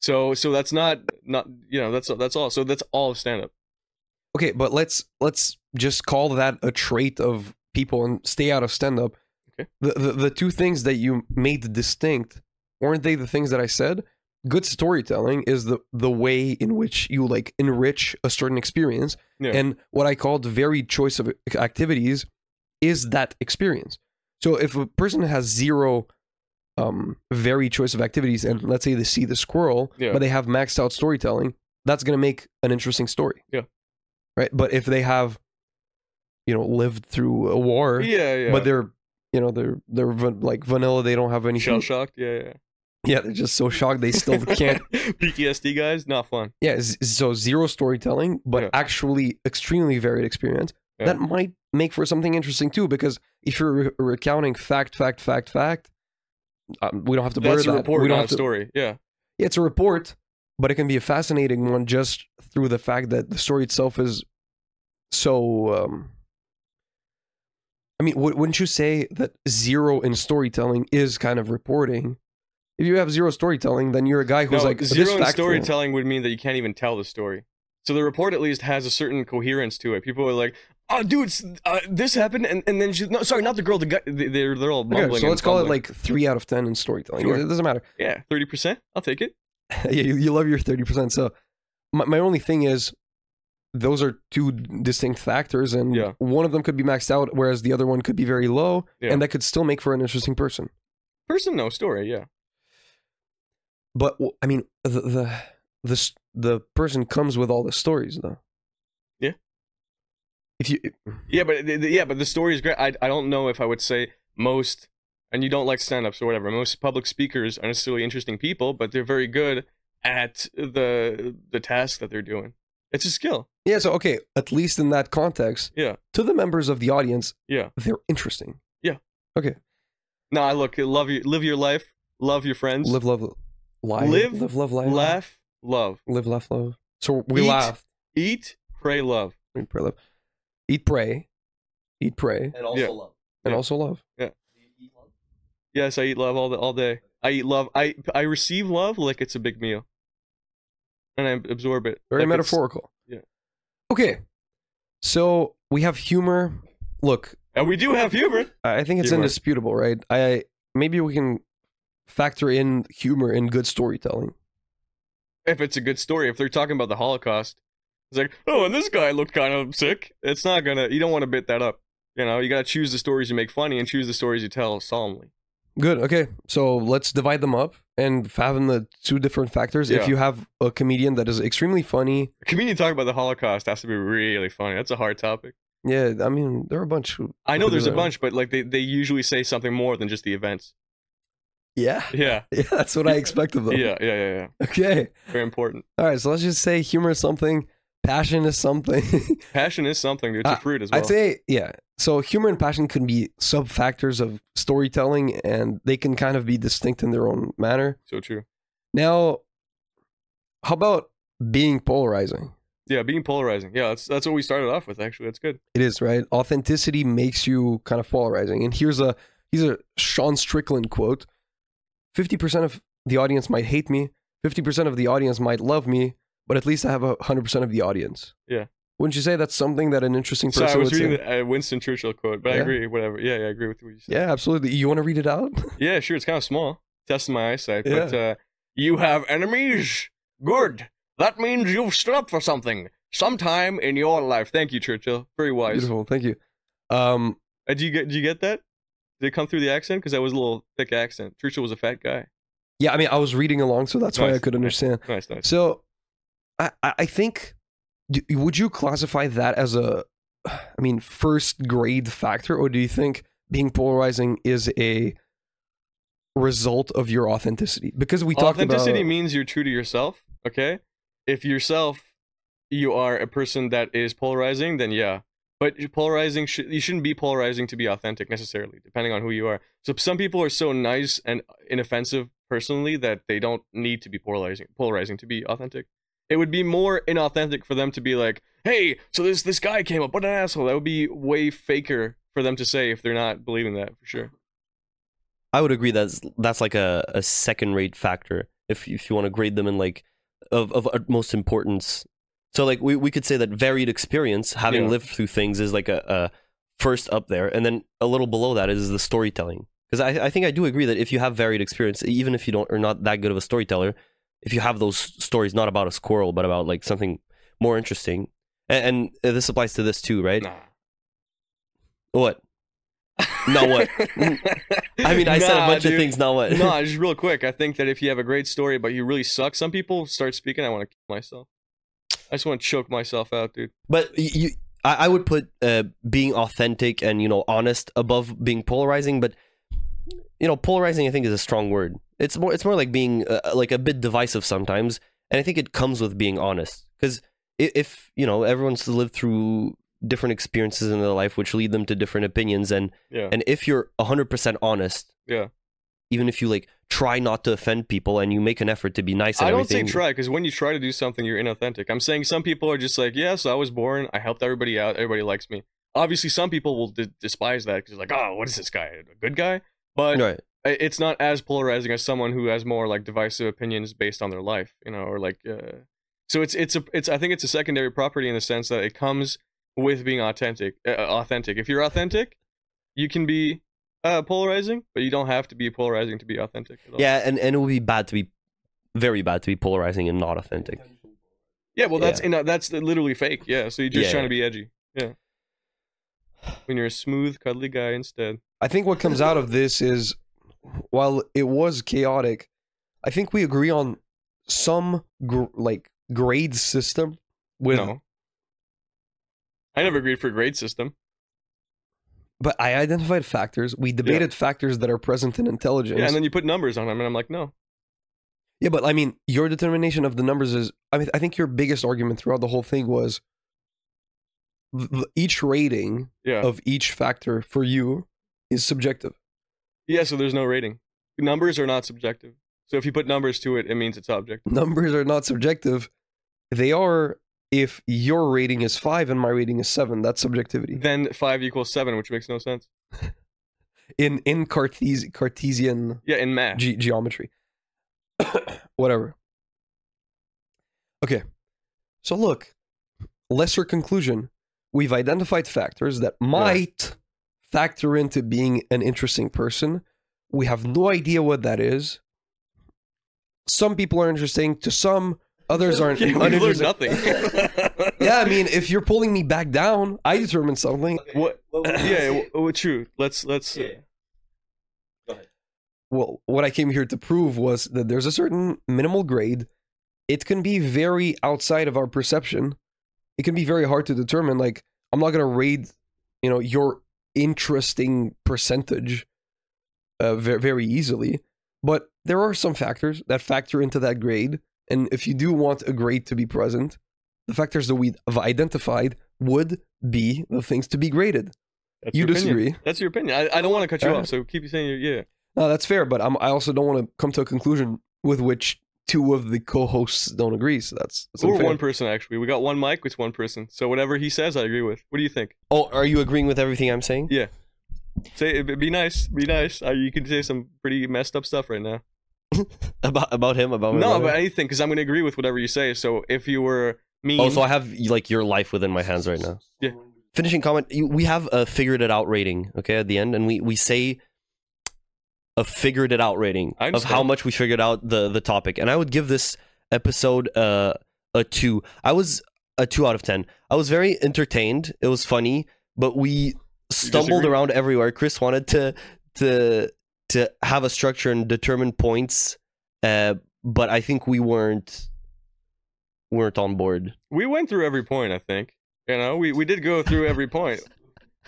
Speaker 3: So so that's not not you know that's that's all. So that's all of stand up.
Speaker 1: Okay, but let's let's just call that a trait of people and stay out of stand-up.
Speaker 3: Okay.
Speaker 1: The, the the two things that you made distinct weren't they the things that I said? Good storytelling is the the way in which you like enrich a certain experience,
Speaker 3: Yeah.
Speaker 1: and what I called varied choice of activities is that experience. So if a person has zero um varied choice of activities, and let's say they see the squirrel,
Speaker 3: Yeah.
Speaker 1: but they have maxed out storytelling, that's gonna make an interesting story.
Speaker 3: Yeah.
Speaker 1: Right. But if they have, you know, lived through a war,
Speaker 3: Yeah, yeah.
Speaker 1: but they're you know they're they're van- like vanilla, they don't have any
Speaker 3: shell shocked. Yeah, yeah.
Speaker 1: Yeah, they're just so shocked they still [laughs] can't.
Speaker 3: PTSD guys, not fun.
Speaker 1: Yeah, z- so zero storytelling, but
Speaker 3: Yeah.
Speaker 1: actually extremely varied experience.
Speaker 3: Yeah.
Speaker 1: That might make for something interesting too, because if you're re- recounting fact, fact, fact, fact, um, we don't have to blur
Speaker 3: That's a
Speaker 1: that.
Speaker 3: report,
Speaker 1: we don't
Speaker 3: not
Speaker 1: have
Speaker 3: a
Speaker 1: to.
Speaker 3: story. Yeah.
Speaker 1: Yeah, it's a report, but it can be a fascinating one just through the fact that the story itself is so. Um, I mean, w- wouldn't you say that zero in storytelling is kind of reporting? If you have zero storytelling, then you're a guy who's
Speaker 3: no,
Speaker 1: like
Speaker 3: zero in storytelling would mean that you can't even tell the story. So the report at least has a certain coherence to it. People are like, "Oh, dude, uh, this happened," and, and then she, no, sorry, not the girl. The guy, they- they're they're all mumbling.
Speaker 1: Okay, so let's call it like three out of ten in storytelling.
Speaker 3: Sure.
Speaker 1: It doesn't matter.
Speaker 3: yeah, thirty percent. I'll take it. [laughs]
Speaker 1: yeah, you, you love your thirty percent. So my my only thing is, those are two distinct factors, and
Speaker 3: Yeah.
Speaker 1: one of them could be maxed out, whereas the other one could be very low,
Speaker 3: Yeah.
Speaker 1: and that could still make for an interesting person.
Speaker 3: Person, no story. Yeah.
Speaker 1: But I mean, the the the the person comes with all the stories, though.
Speaker 3: Yeah.
Speaker 1: If you
Speaker 3: Yeah, but yeah, but the story is great. I I don't know if I would say most, and you don't like stand-ups or whatever. Most public speakers aren't necessarily interesting people, but they're very good at the the task that they're doing. It's a skill.
Speaker 1: yeah, so okay, at least in that context,
Speaker 3: Yeah.
Speaker 1: to the members of the audience,
Speaker 3: Yeah.
Speaker 1: they're interesting.
Speaker 3: Yeah.
Speaker 1: Okay.
Speaker 3: No, I look, love you, live your life, love your friends,
Speaker 1: Live, love, live,
Speaker 3: Live,
Speaker 1: live, love, life,
Speaker 3: laugh, love,
Speaker 1: live, laugh, love. So we
Speaker 3: Eat.
Speaker 1: laugh.
Speaker 3: eat, pray, love.
Speaker 1: Eat, pray, love. Eat, pray. Eat, pray,
Speaker 2: And also
Speaker 3: Yeah.
Speaker 2: love.
Speaker 1: and
Speaker 3: Yeah.
Speaker 1: also love. Yeah.
Speaker 3: Yes, I eat love all the, all day. I eat love. I I receive love like it's a big meal, and I absorb it.
Speaker 1: Very
Speaker 3: like
Speaker 1: metaphorical.
Speaker 3: yeah.
Speaker 1: Okay. So we have humor. Look,
Speaker 3: And we do have humor.
Speaker 1: I think it's
Speaker 3: Humor.
Speaker 1: indisputable, right? I maybe we can factor in humor in good storytelling.
Speaker 3: If it's a good story, if they're talking about the Holocaust, it's like, oh, and this guy looked kind of sick. It's not gonna. You don't want to bit that up. You know, you gotta choose the stories you make funny and choose the stories you tell solemnly.
Speaker 1: Good. Okay. So let's divide them up and fathom the two different factors.
Speaker 3: Yeah.
Speaker 1: If you have a comedian that is extremely funny,
Speaker 3: A comedian talking about the Holocaust has to be really funny. That's a hard topic.
Speaker 1: yeah, I mean, there are a bunch. Who,
Speaker 3: I know there's a bunch, but like they, they usually say something more than just the events.
Speaker 1: Yeah. [laughs]
Speaker 3: Yeah. [laughs]
Speaker 1: Yeah, that's what I expect of [laughs] them.
Speaker 3: Yeah, yeah, yeah, yeah.
Speaker 1: Okay.
Speaker 3: Very important.
Speaker 1: All right. So let's just say humor is something, passion is something.
Speaker 3: Passion is something, dude. It's a fruit as well.
Speaker 1: I'd say, yeah. So humor and passion can be sub factors of storytelling, and they can kind of be distinct in their own manner.
Speaker 3: so true.
Speaker 1: Now, how about being polarizing?
Speaker 3: Yeah, being polarizing. Yeah, that's that's what we started off with. Actually, that's good.
Speaker 1: It is right. Authenticity makes you kind of polarizing. And here's a here's a Sean Strickland quote: Fifty percent of the audience might hate me. Fifty percent of the audience might love me. But at least I have a hundred percent of the audience.
Speaker 3: Yeah.
Speaker 1: Wouldn't you say that's something that an interesting person
Speaker 3: So I was
Speaker 1: would
Speaker 3: reading
Speaker 1: say?
Speaker 3: the uh, Winston Churchill quote, but I agree. Whatever. Yeah, yeah, I agree with what you said.
Speaker 1: Yeah, absolutely. You want to read it out? [laughs]
Speaker 3: Yeah, sure. It's kind of small. Testing my eyesight, but uh, you have enemies. Good. That means you've stood up for something sometime in your life. Thank you, Churchill. Very wise.
Speaker 1: Beautiful. Thank you. Um,
Speaker 3: Uh, do you get? Do you get that? Did it come through the accent? Because that was a little thick accent. Churchill was a fat guy.
Speaker 1: yeah, I mean, I was reading along, so that's why I could understand.
Speaker 3: Nice, nice.
Speaker 1: So, I I think, would you classify that as a, I mean, first grade factor, or do you think being polarizing is a result of your authenticity? Because we talked about
Speaker 3: Authenticity
Speaker 1: about
Speaker 3: means you're true to yourself. Okay. If yourself, you are a person that is polarizing, then yeah. But polarizing, sh- you shouldn't be polarizing to be authentic necessarily, depending on who you are. So some people are so nice and inoffensive personally that they don't need to be polarizing, polarizing to be authentic. It would be more inauthentic for them to be like, "Hey, so this this guy came up, what an asshole." That would be way faker for them to say if they're not believing that for sure.
Speaker 2: I would agree that's that's like a, a second rate factor if if you want to grade them in like of of utmost importance. So like we, we could say that varied experience, having
Speaker 3: Yeah.
Speaker 2: lived through things, is like a, a first up there, and then a little below that is the storytelling. Because I, I think I do agree that if you have varied experience, even if you don't are not that good of a storyteller, if you have those stories not about a squirrel but about like something more interesting, and, and this applies to this too, right?
Speaker 3: Nah.
Speaker 2: What? Now what? [laughs] I mean, I said a bunch
Speaker 3: dude.
Speaker 2: of things. Now what?
Speaker 3: no, just real quick. I think that if you have a great story, but you really suck, some people start speaking. I want to kill myself. I just want to choke myself out, dude.
Speaker 2: But you, I, I would put uh, being authentic and you know honest above being polarizing. But you know, polarizing I think is a strong word. It's more, it's more like being uh, like a bit divisive sometimes, and I think it comes with being honest. Because if you know everyone's lived through different experiences in their life, which lead them to different opinions, and
Speaker 3: Yeah.
Speaker 2: and if you're hundred percent honest,
Speaker 3: Yeah.
Speaker 2: even if you like try not to offend people and you make an effort to be nice and
Speaker 3: I don't
Speaker 2: everything,
Speaker 3: say try because when you try to do something, you're inauthentic. I'm saying some people are just like, yes, I was born. I helped everybody out. Everybody likes me. Obviously, some people will d- despise that because like, oh, what is this guy? A good guy? But
Speaker 2: right?
Speaker 3: it's not as polarizing as someone who has more like divisive opinions based on their life, you know, or like. Uh... So it's it's a it's I think it's a secondary property in the sense that it comes with being authentic. Uh, authentic. If you're authentic, you can be uh, polarizing, but you don't have to be polarizing to be authentic. At all.
Speaker 2: Yeah, and and it would be bad to be very bad to be polarizing and not authentic.
Speaker 3: Yeah, well, that's
Speaker 2: Yeah.
Speaker 3: and, uh, that's literally fake. Yeah, so you're just
Speaker 2: Yeah,
Speaker 3: trying
Speaker 2: yeah.
Speaker 3: to be edgy. Yeah, when you're a smooth, cuddly guy instead.
Speaker 1: I think what comes out of this is while it was chaotic, I think we agree on some gr- like grade system with
Speaker 3: no, I never agreed for a grade system.
Speaker 1: But I identified factors. We debated factors that are present in intelligence.
Speaker 3: Yeah, and then you put numbers on them, and I'm like, no.
Speaker 1: Yeah, but I mean, your determination of the numbers is. I mean, I think your biggest argument throughout the whole thing was th- each rating
Speaker 3: Yeah,
Speaker 1: of each factor for you is subjective.
Speaker 3: yeah. So there's no rating. Numbers are not subjective. So if you put numbers to it, it means it's objective.
Speaker 1: Numbers are not subjective. They are if your rating is five and my rating is seven. That's subjectivity.
Speaker 3: Then five equals seven, which makes no sense. [laughs]
Speaker 1: In in Cartes- Cartesian
Speaker 3: Yeah, in math.
Speaker 1: ge- geometry. [coughs] Whatever. Okay. So look, lesser conclusion. We've identified factors that might factor into being an interesting person. We have no idea what that is. Some people are interesting. To some, Others aren't.
Speaker 3: Yeah, we've learned nothing. [laughs]
Speaker 1: yeah, I mean, if you're pulling me back down, I determine something.
Speaker 3: what? Yeah, w- w- true. Let's let's. uh,
Speaker 1: Well, what I came here to prove was that there's a certain minimal grade. It can be very outside of our perception. It can be very hard to determine. Like, I'm not gonna rate, you know, your interesting percentage, uh, very, very easily. But there are some factors that factor into that grade, and if you do want a grade to be present, the factors that we have identified would be the things to be graded.
Speaker 3: That's
Speaker 1: You
Speaker 3: your opinion.
Speaker 1: disagree?
Speaker 3: That's your opinion. I, I don't want to cut you
Speaker 1: Alright.
Speaker 3: off, so keep saying your yeah.
Speaker 1: No, that's fair, but I'm, I also don't want to come to a conclusion with which two of the co-hosts don't agree. So that's, that's
Speaker 3: Or one person actually. We got one mic, it's one person. So whatever he says, I agree with. What do you think?
Speaker 2: Oh, are you agreeing with everything I'm saying?
Speaker 3: Yeah. Say be nice. Be nice. Uh, you can say some pretty messed up stuff right now. [coughs]
Speaker 2: About about him? About
Speaker 3: no,
Speaker 2: brother?
Speaker 3: about anything, because I'm going to agree with whatever you say. So if you were me,
Speaker 2: Oh, so I have like your life within my hands right now.
Speaker 3: Yeah.
Speaker 2: Finishing comment. You, we have a figured it out rating. Okay, at the end, and we we say a figured it out rating of how much we figured out the the topic, and I would give this episode uh, a two. I was a two out of ten. I was very entertained. It was funny, but we stumbled around everywhere. Chris wanted to to to have a structure and determine points, uh, but I think we weren't weren't on board.
Speaker 3: we went through every point. I think you know we, we did go through every point. [laughs]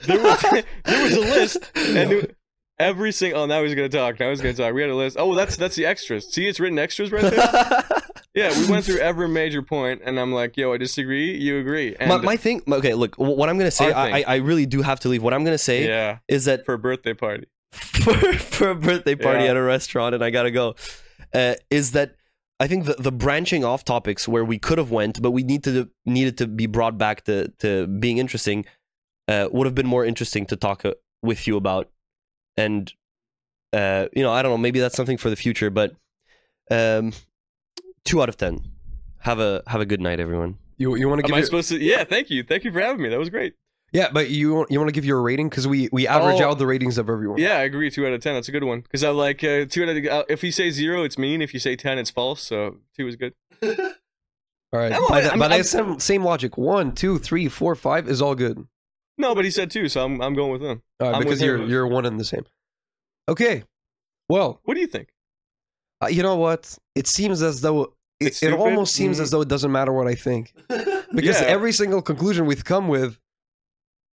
Speaker 3: There was [laughs] there was a list, and it- every single. Oh, now he's going to talk. Now he's going to talk. We had a list. Oh, that's that's the extras. See, it's written extras right there. [laughs] Yeah, we went through every major point, and I'm like, yo, I disagree. You agree? And
Speaker 2: my, my thing okay look what i'm gonna say I, I. I really do have to leave what i'm gonna say
Speaker 3: yeah,
Speaker 2: is that
Speaker 3: for a birthday party. [laughs]
Speaker 2: for, for a birthday party
Speaker 3: Yeah.
Speaker 2: at a restaurant and i gotta go uh, is that i think the, the branching off topics where we could have went but we need to needed to be brought back to, to being interesting uh, would have been more interesting to talk uh, with you about and uh, you know i don't know maybe that's something for the future but um, two out of ten have a have a good night everyone
Speaker 1: You you want to
Speaker 3: Am
Speaker 1: give
Speaker 3: I
Speaker 1: your,
Speaker 3: supposed to? Yeah, thank you, thank you for having me. That was great.
Speaker 1: Yeah, but you want you want to give your rating because we we average
Speaker 3: Oh.
Speaker 1: out the ratings of everyone.
Speaker 3: Yeah, I agree. Two out of ten. That's a good one. Because I like uh, two out of. Uh, if you say zero, it's mean. If you say ten, it's false. So two is good. [laughs]
Speaker 1: All right.
Speaker 3: No,
Speaker 1: by the,
Speaker 3: I'm-
Speaker 1: by the
Speaker 3: I'm-
Speaker 1: same, same logic, one, two, three, four, five is all good.
Speaker 3: No, but he said two, so I'm I'm going with him.
Speaker 1: All right, because you're
Speaker 3: him.
Speaker 1: you're one and the same. Okay. Well,
Speaker 3: What do you think?
Speaker 1: uh, you know what? It seems as though it, it almost seems
Speaker 3: Mm.
Speaker 1: as though it doesn't matter what I think [laughs] because
Speaker 3: Yeah.
Speaker 1: every single conclusion we've come with,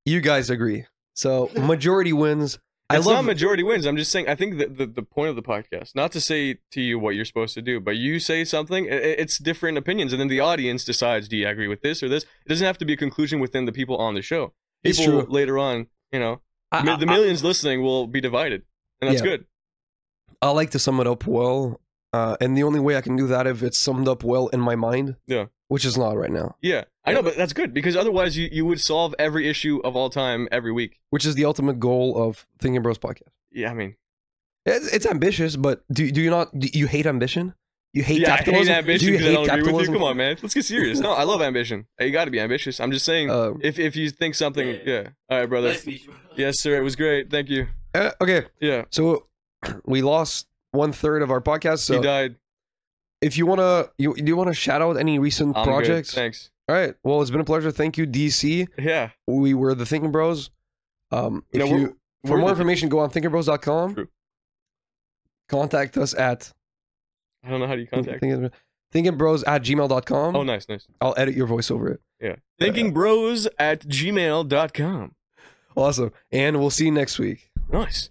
Speaker 1: you guys agree. So majority wins. I
Speaker 3: It's
Speaker 1: love
Speaker 3: not majority wins. I'm just saying. I think that the, the point of the podcast, not to say to you what you're supposed to do, but you say something. i- i- It's different opinions, and then the audience decides: Do you agree with this or this? It doesn't have to be a conclusion within the people on the show.
Speaker 1: It's true.
Speaker 3: later on, you know,
Speaker 1: I,
Speaker 3: mi- the
Speaker 1: I-
Speaker 3: millions listening will be divided, and that's
Speaker 1: Yeah.
Speaker 3: good.
Speaker 1: I like to sum it up well, uh, and the only way I can do that if it's summed up well in my mind.
Speaker 3: Yeah.
Speaker 1: Which is not right now.
Speaker 3: Yeah, I know, but that's good because otherwise you, you would solve every issue of all time every week.
Speaker 1: Which is the ultimate goal of Thinkin' Bros podcast.
Speaker 3: Yeah, I mean,
Speaker 1: It's, it's ambitious, but do do you not? Do you hate ambition? You hate
Speaker 3: yeah, I hate ambition
Speaker 1: do you
Speaker 3: because I
Speaker 1: hate
Speaker 3: don't agree with you.
Speaker 1: capitalism?
Speaker 3: Come on, man, let's get serious. No, I love [laughs] ambition. You got to be ambitious. I'm just saying,
Speaker 1: Uh,
Speaker 3: if if you think something, yeah. All right, brother. Yes, sir. It was great. Thank you.
Speaker 1: uh, okay,
Speaker 3: Yeah,
Speaker 1: so [clears throat] we lost one third of our podcast.
Speaker 3: he died.
Speaker 1: if you wanna, you do you want to shout out any recent
Speaker 3: I'm good.
Speaker 1: projects?
Speaker 3: Thanks.
Speaker 1: All right. Well, it's been a pleasure. Thank you, DC.
Speaker 3: Yeah.
Speaker 1: We were the Thinkin' Bros. Um, if
Speaker 3: No,
Speaker 1: you for more
Speaker 3: the-
Speaker 1: information, go on thinkinbros.com.
Speaker 3: True.
Speaker 1: Contact us at
Speaker 3: I don't know how do you contact.
Speaker 1: thinking, Bros at gmail.com.
Speaker 3: Oh, nice, nice.
Speaker 1: I'll edit your voice over it.
Speaker 3: Yeah. Thinking bros at gmail.com.
Speaker 1: Awesome. And we'll see you next week.
Speaker 3: Nice.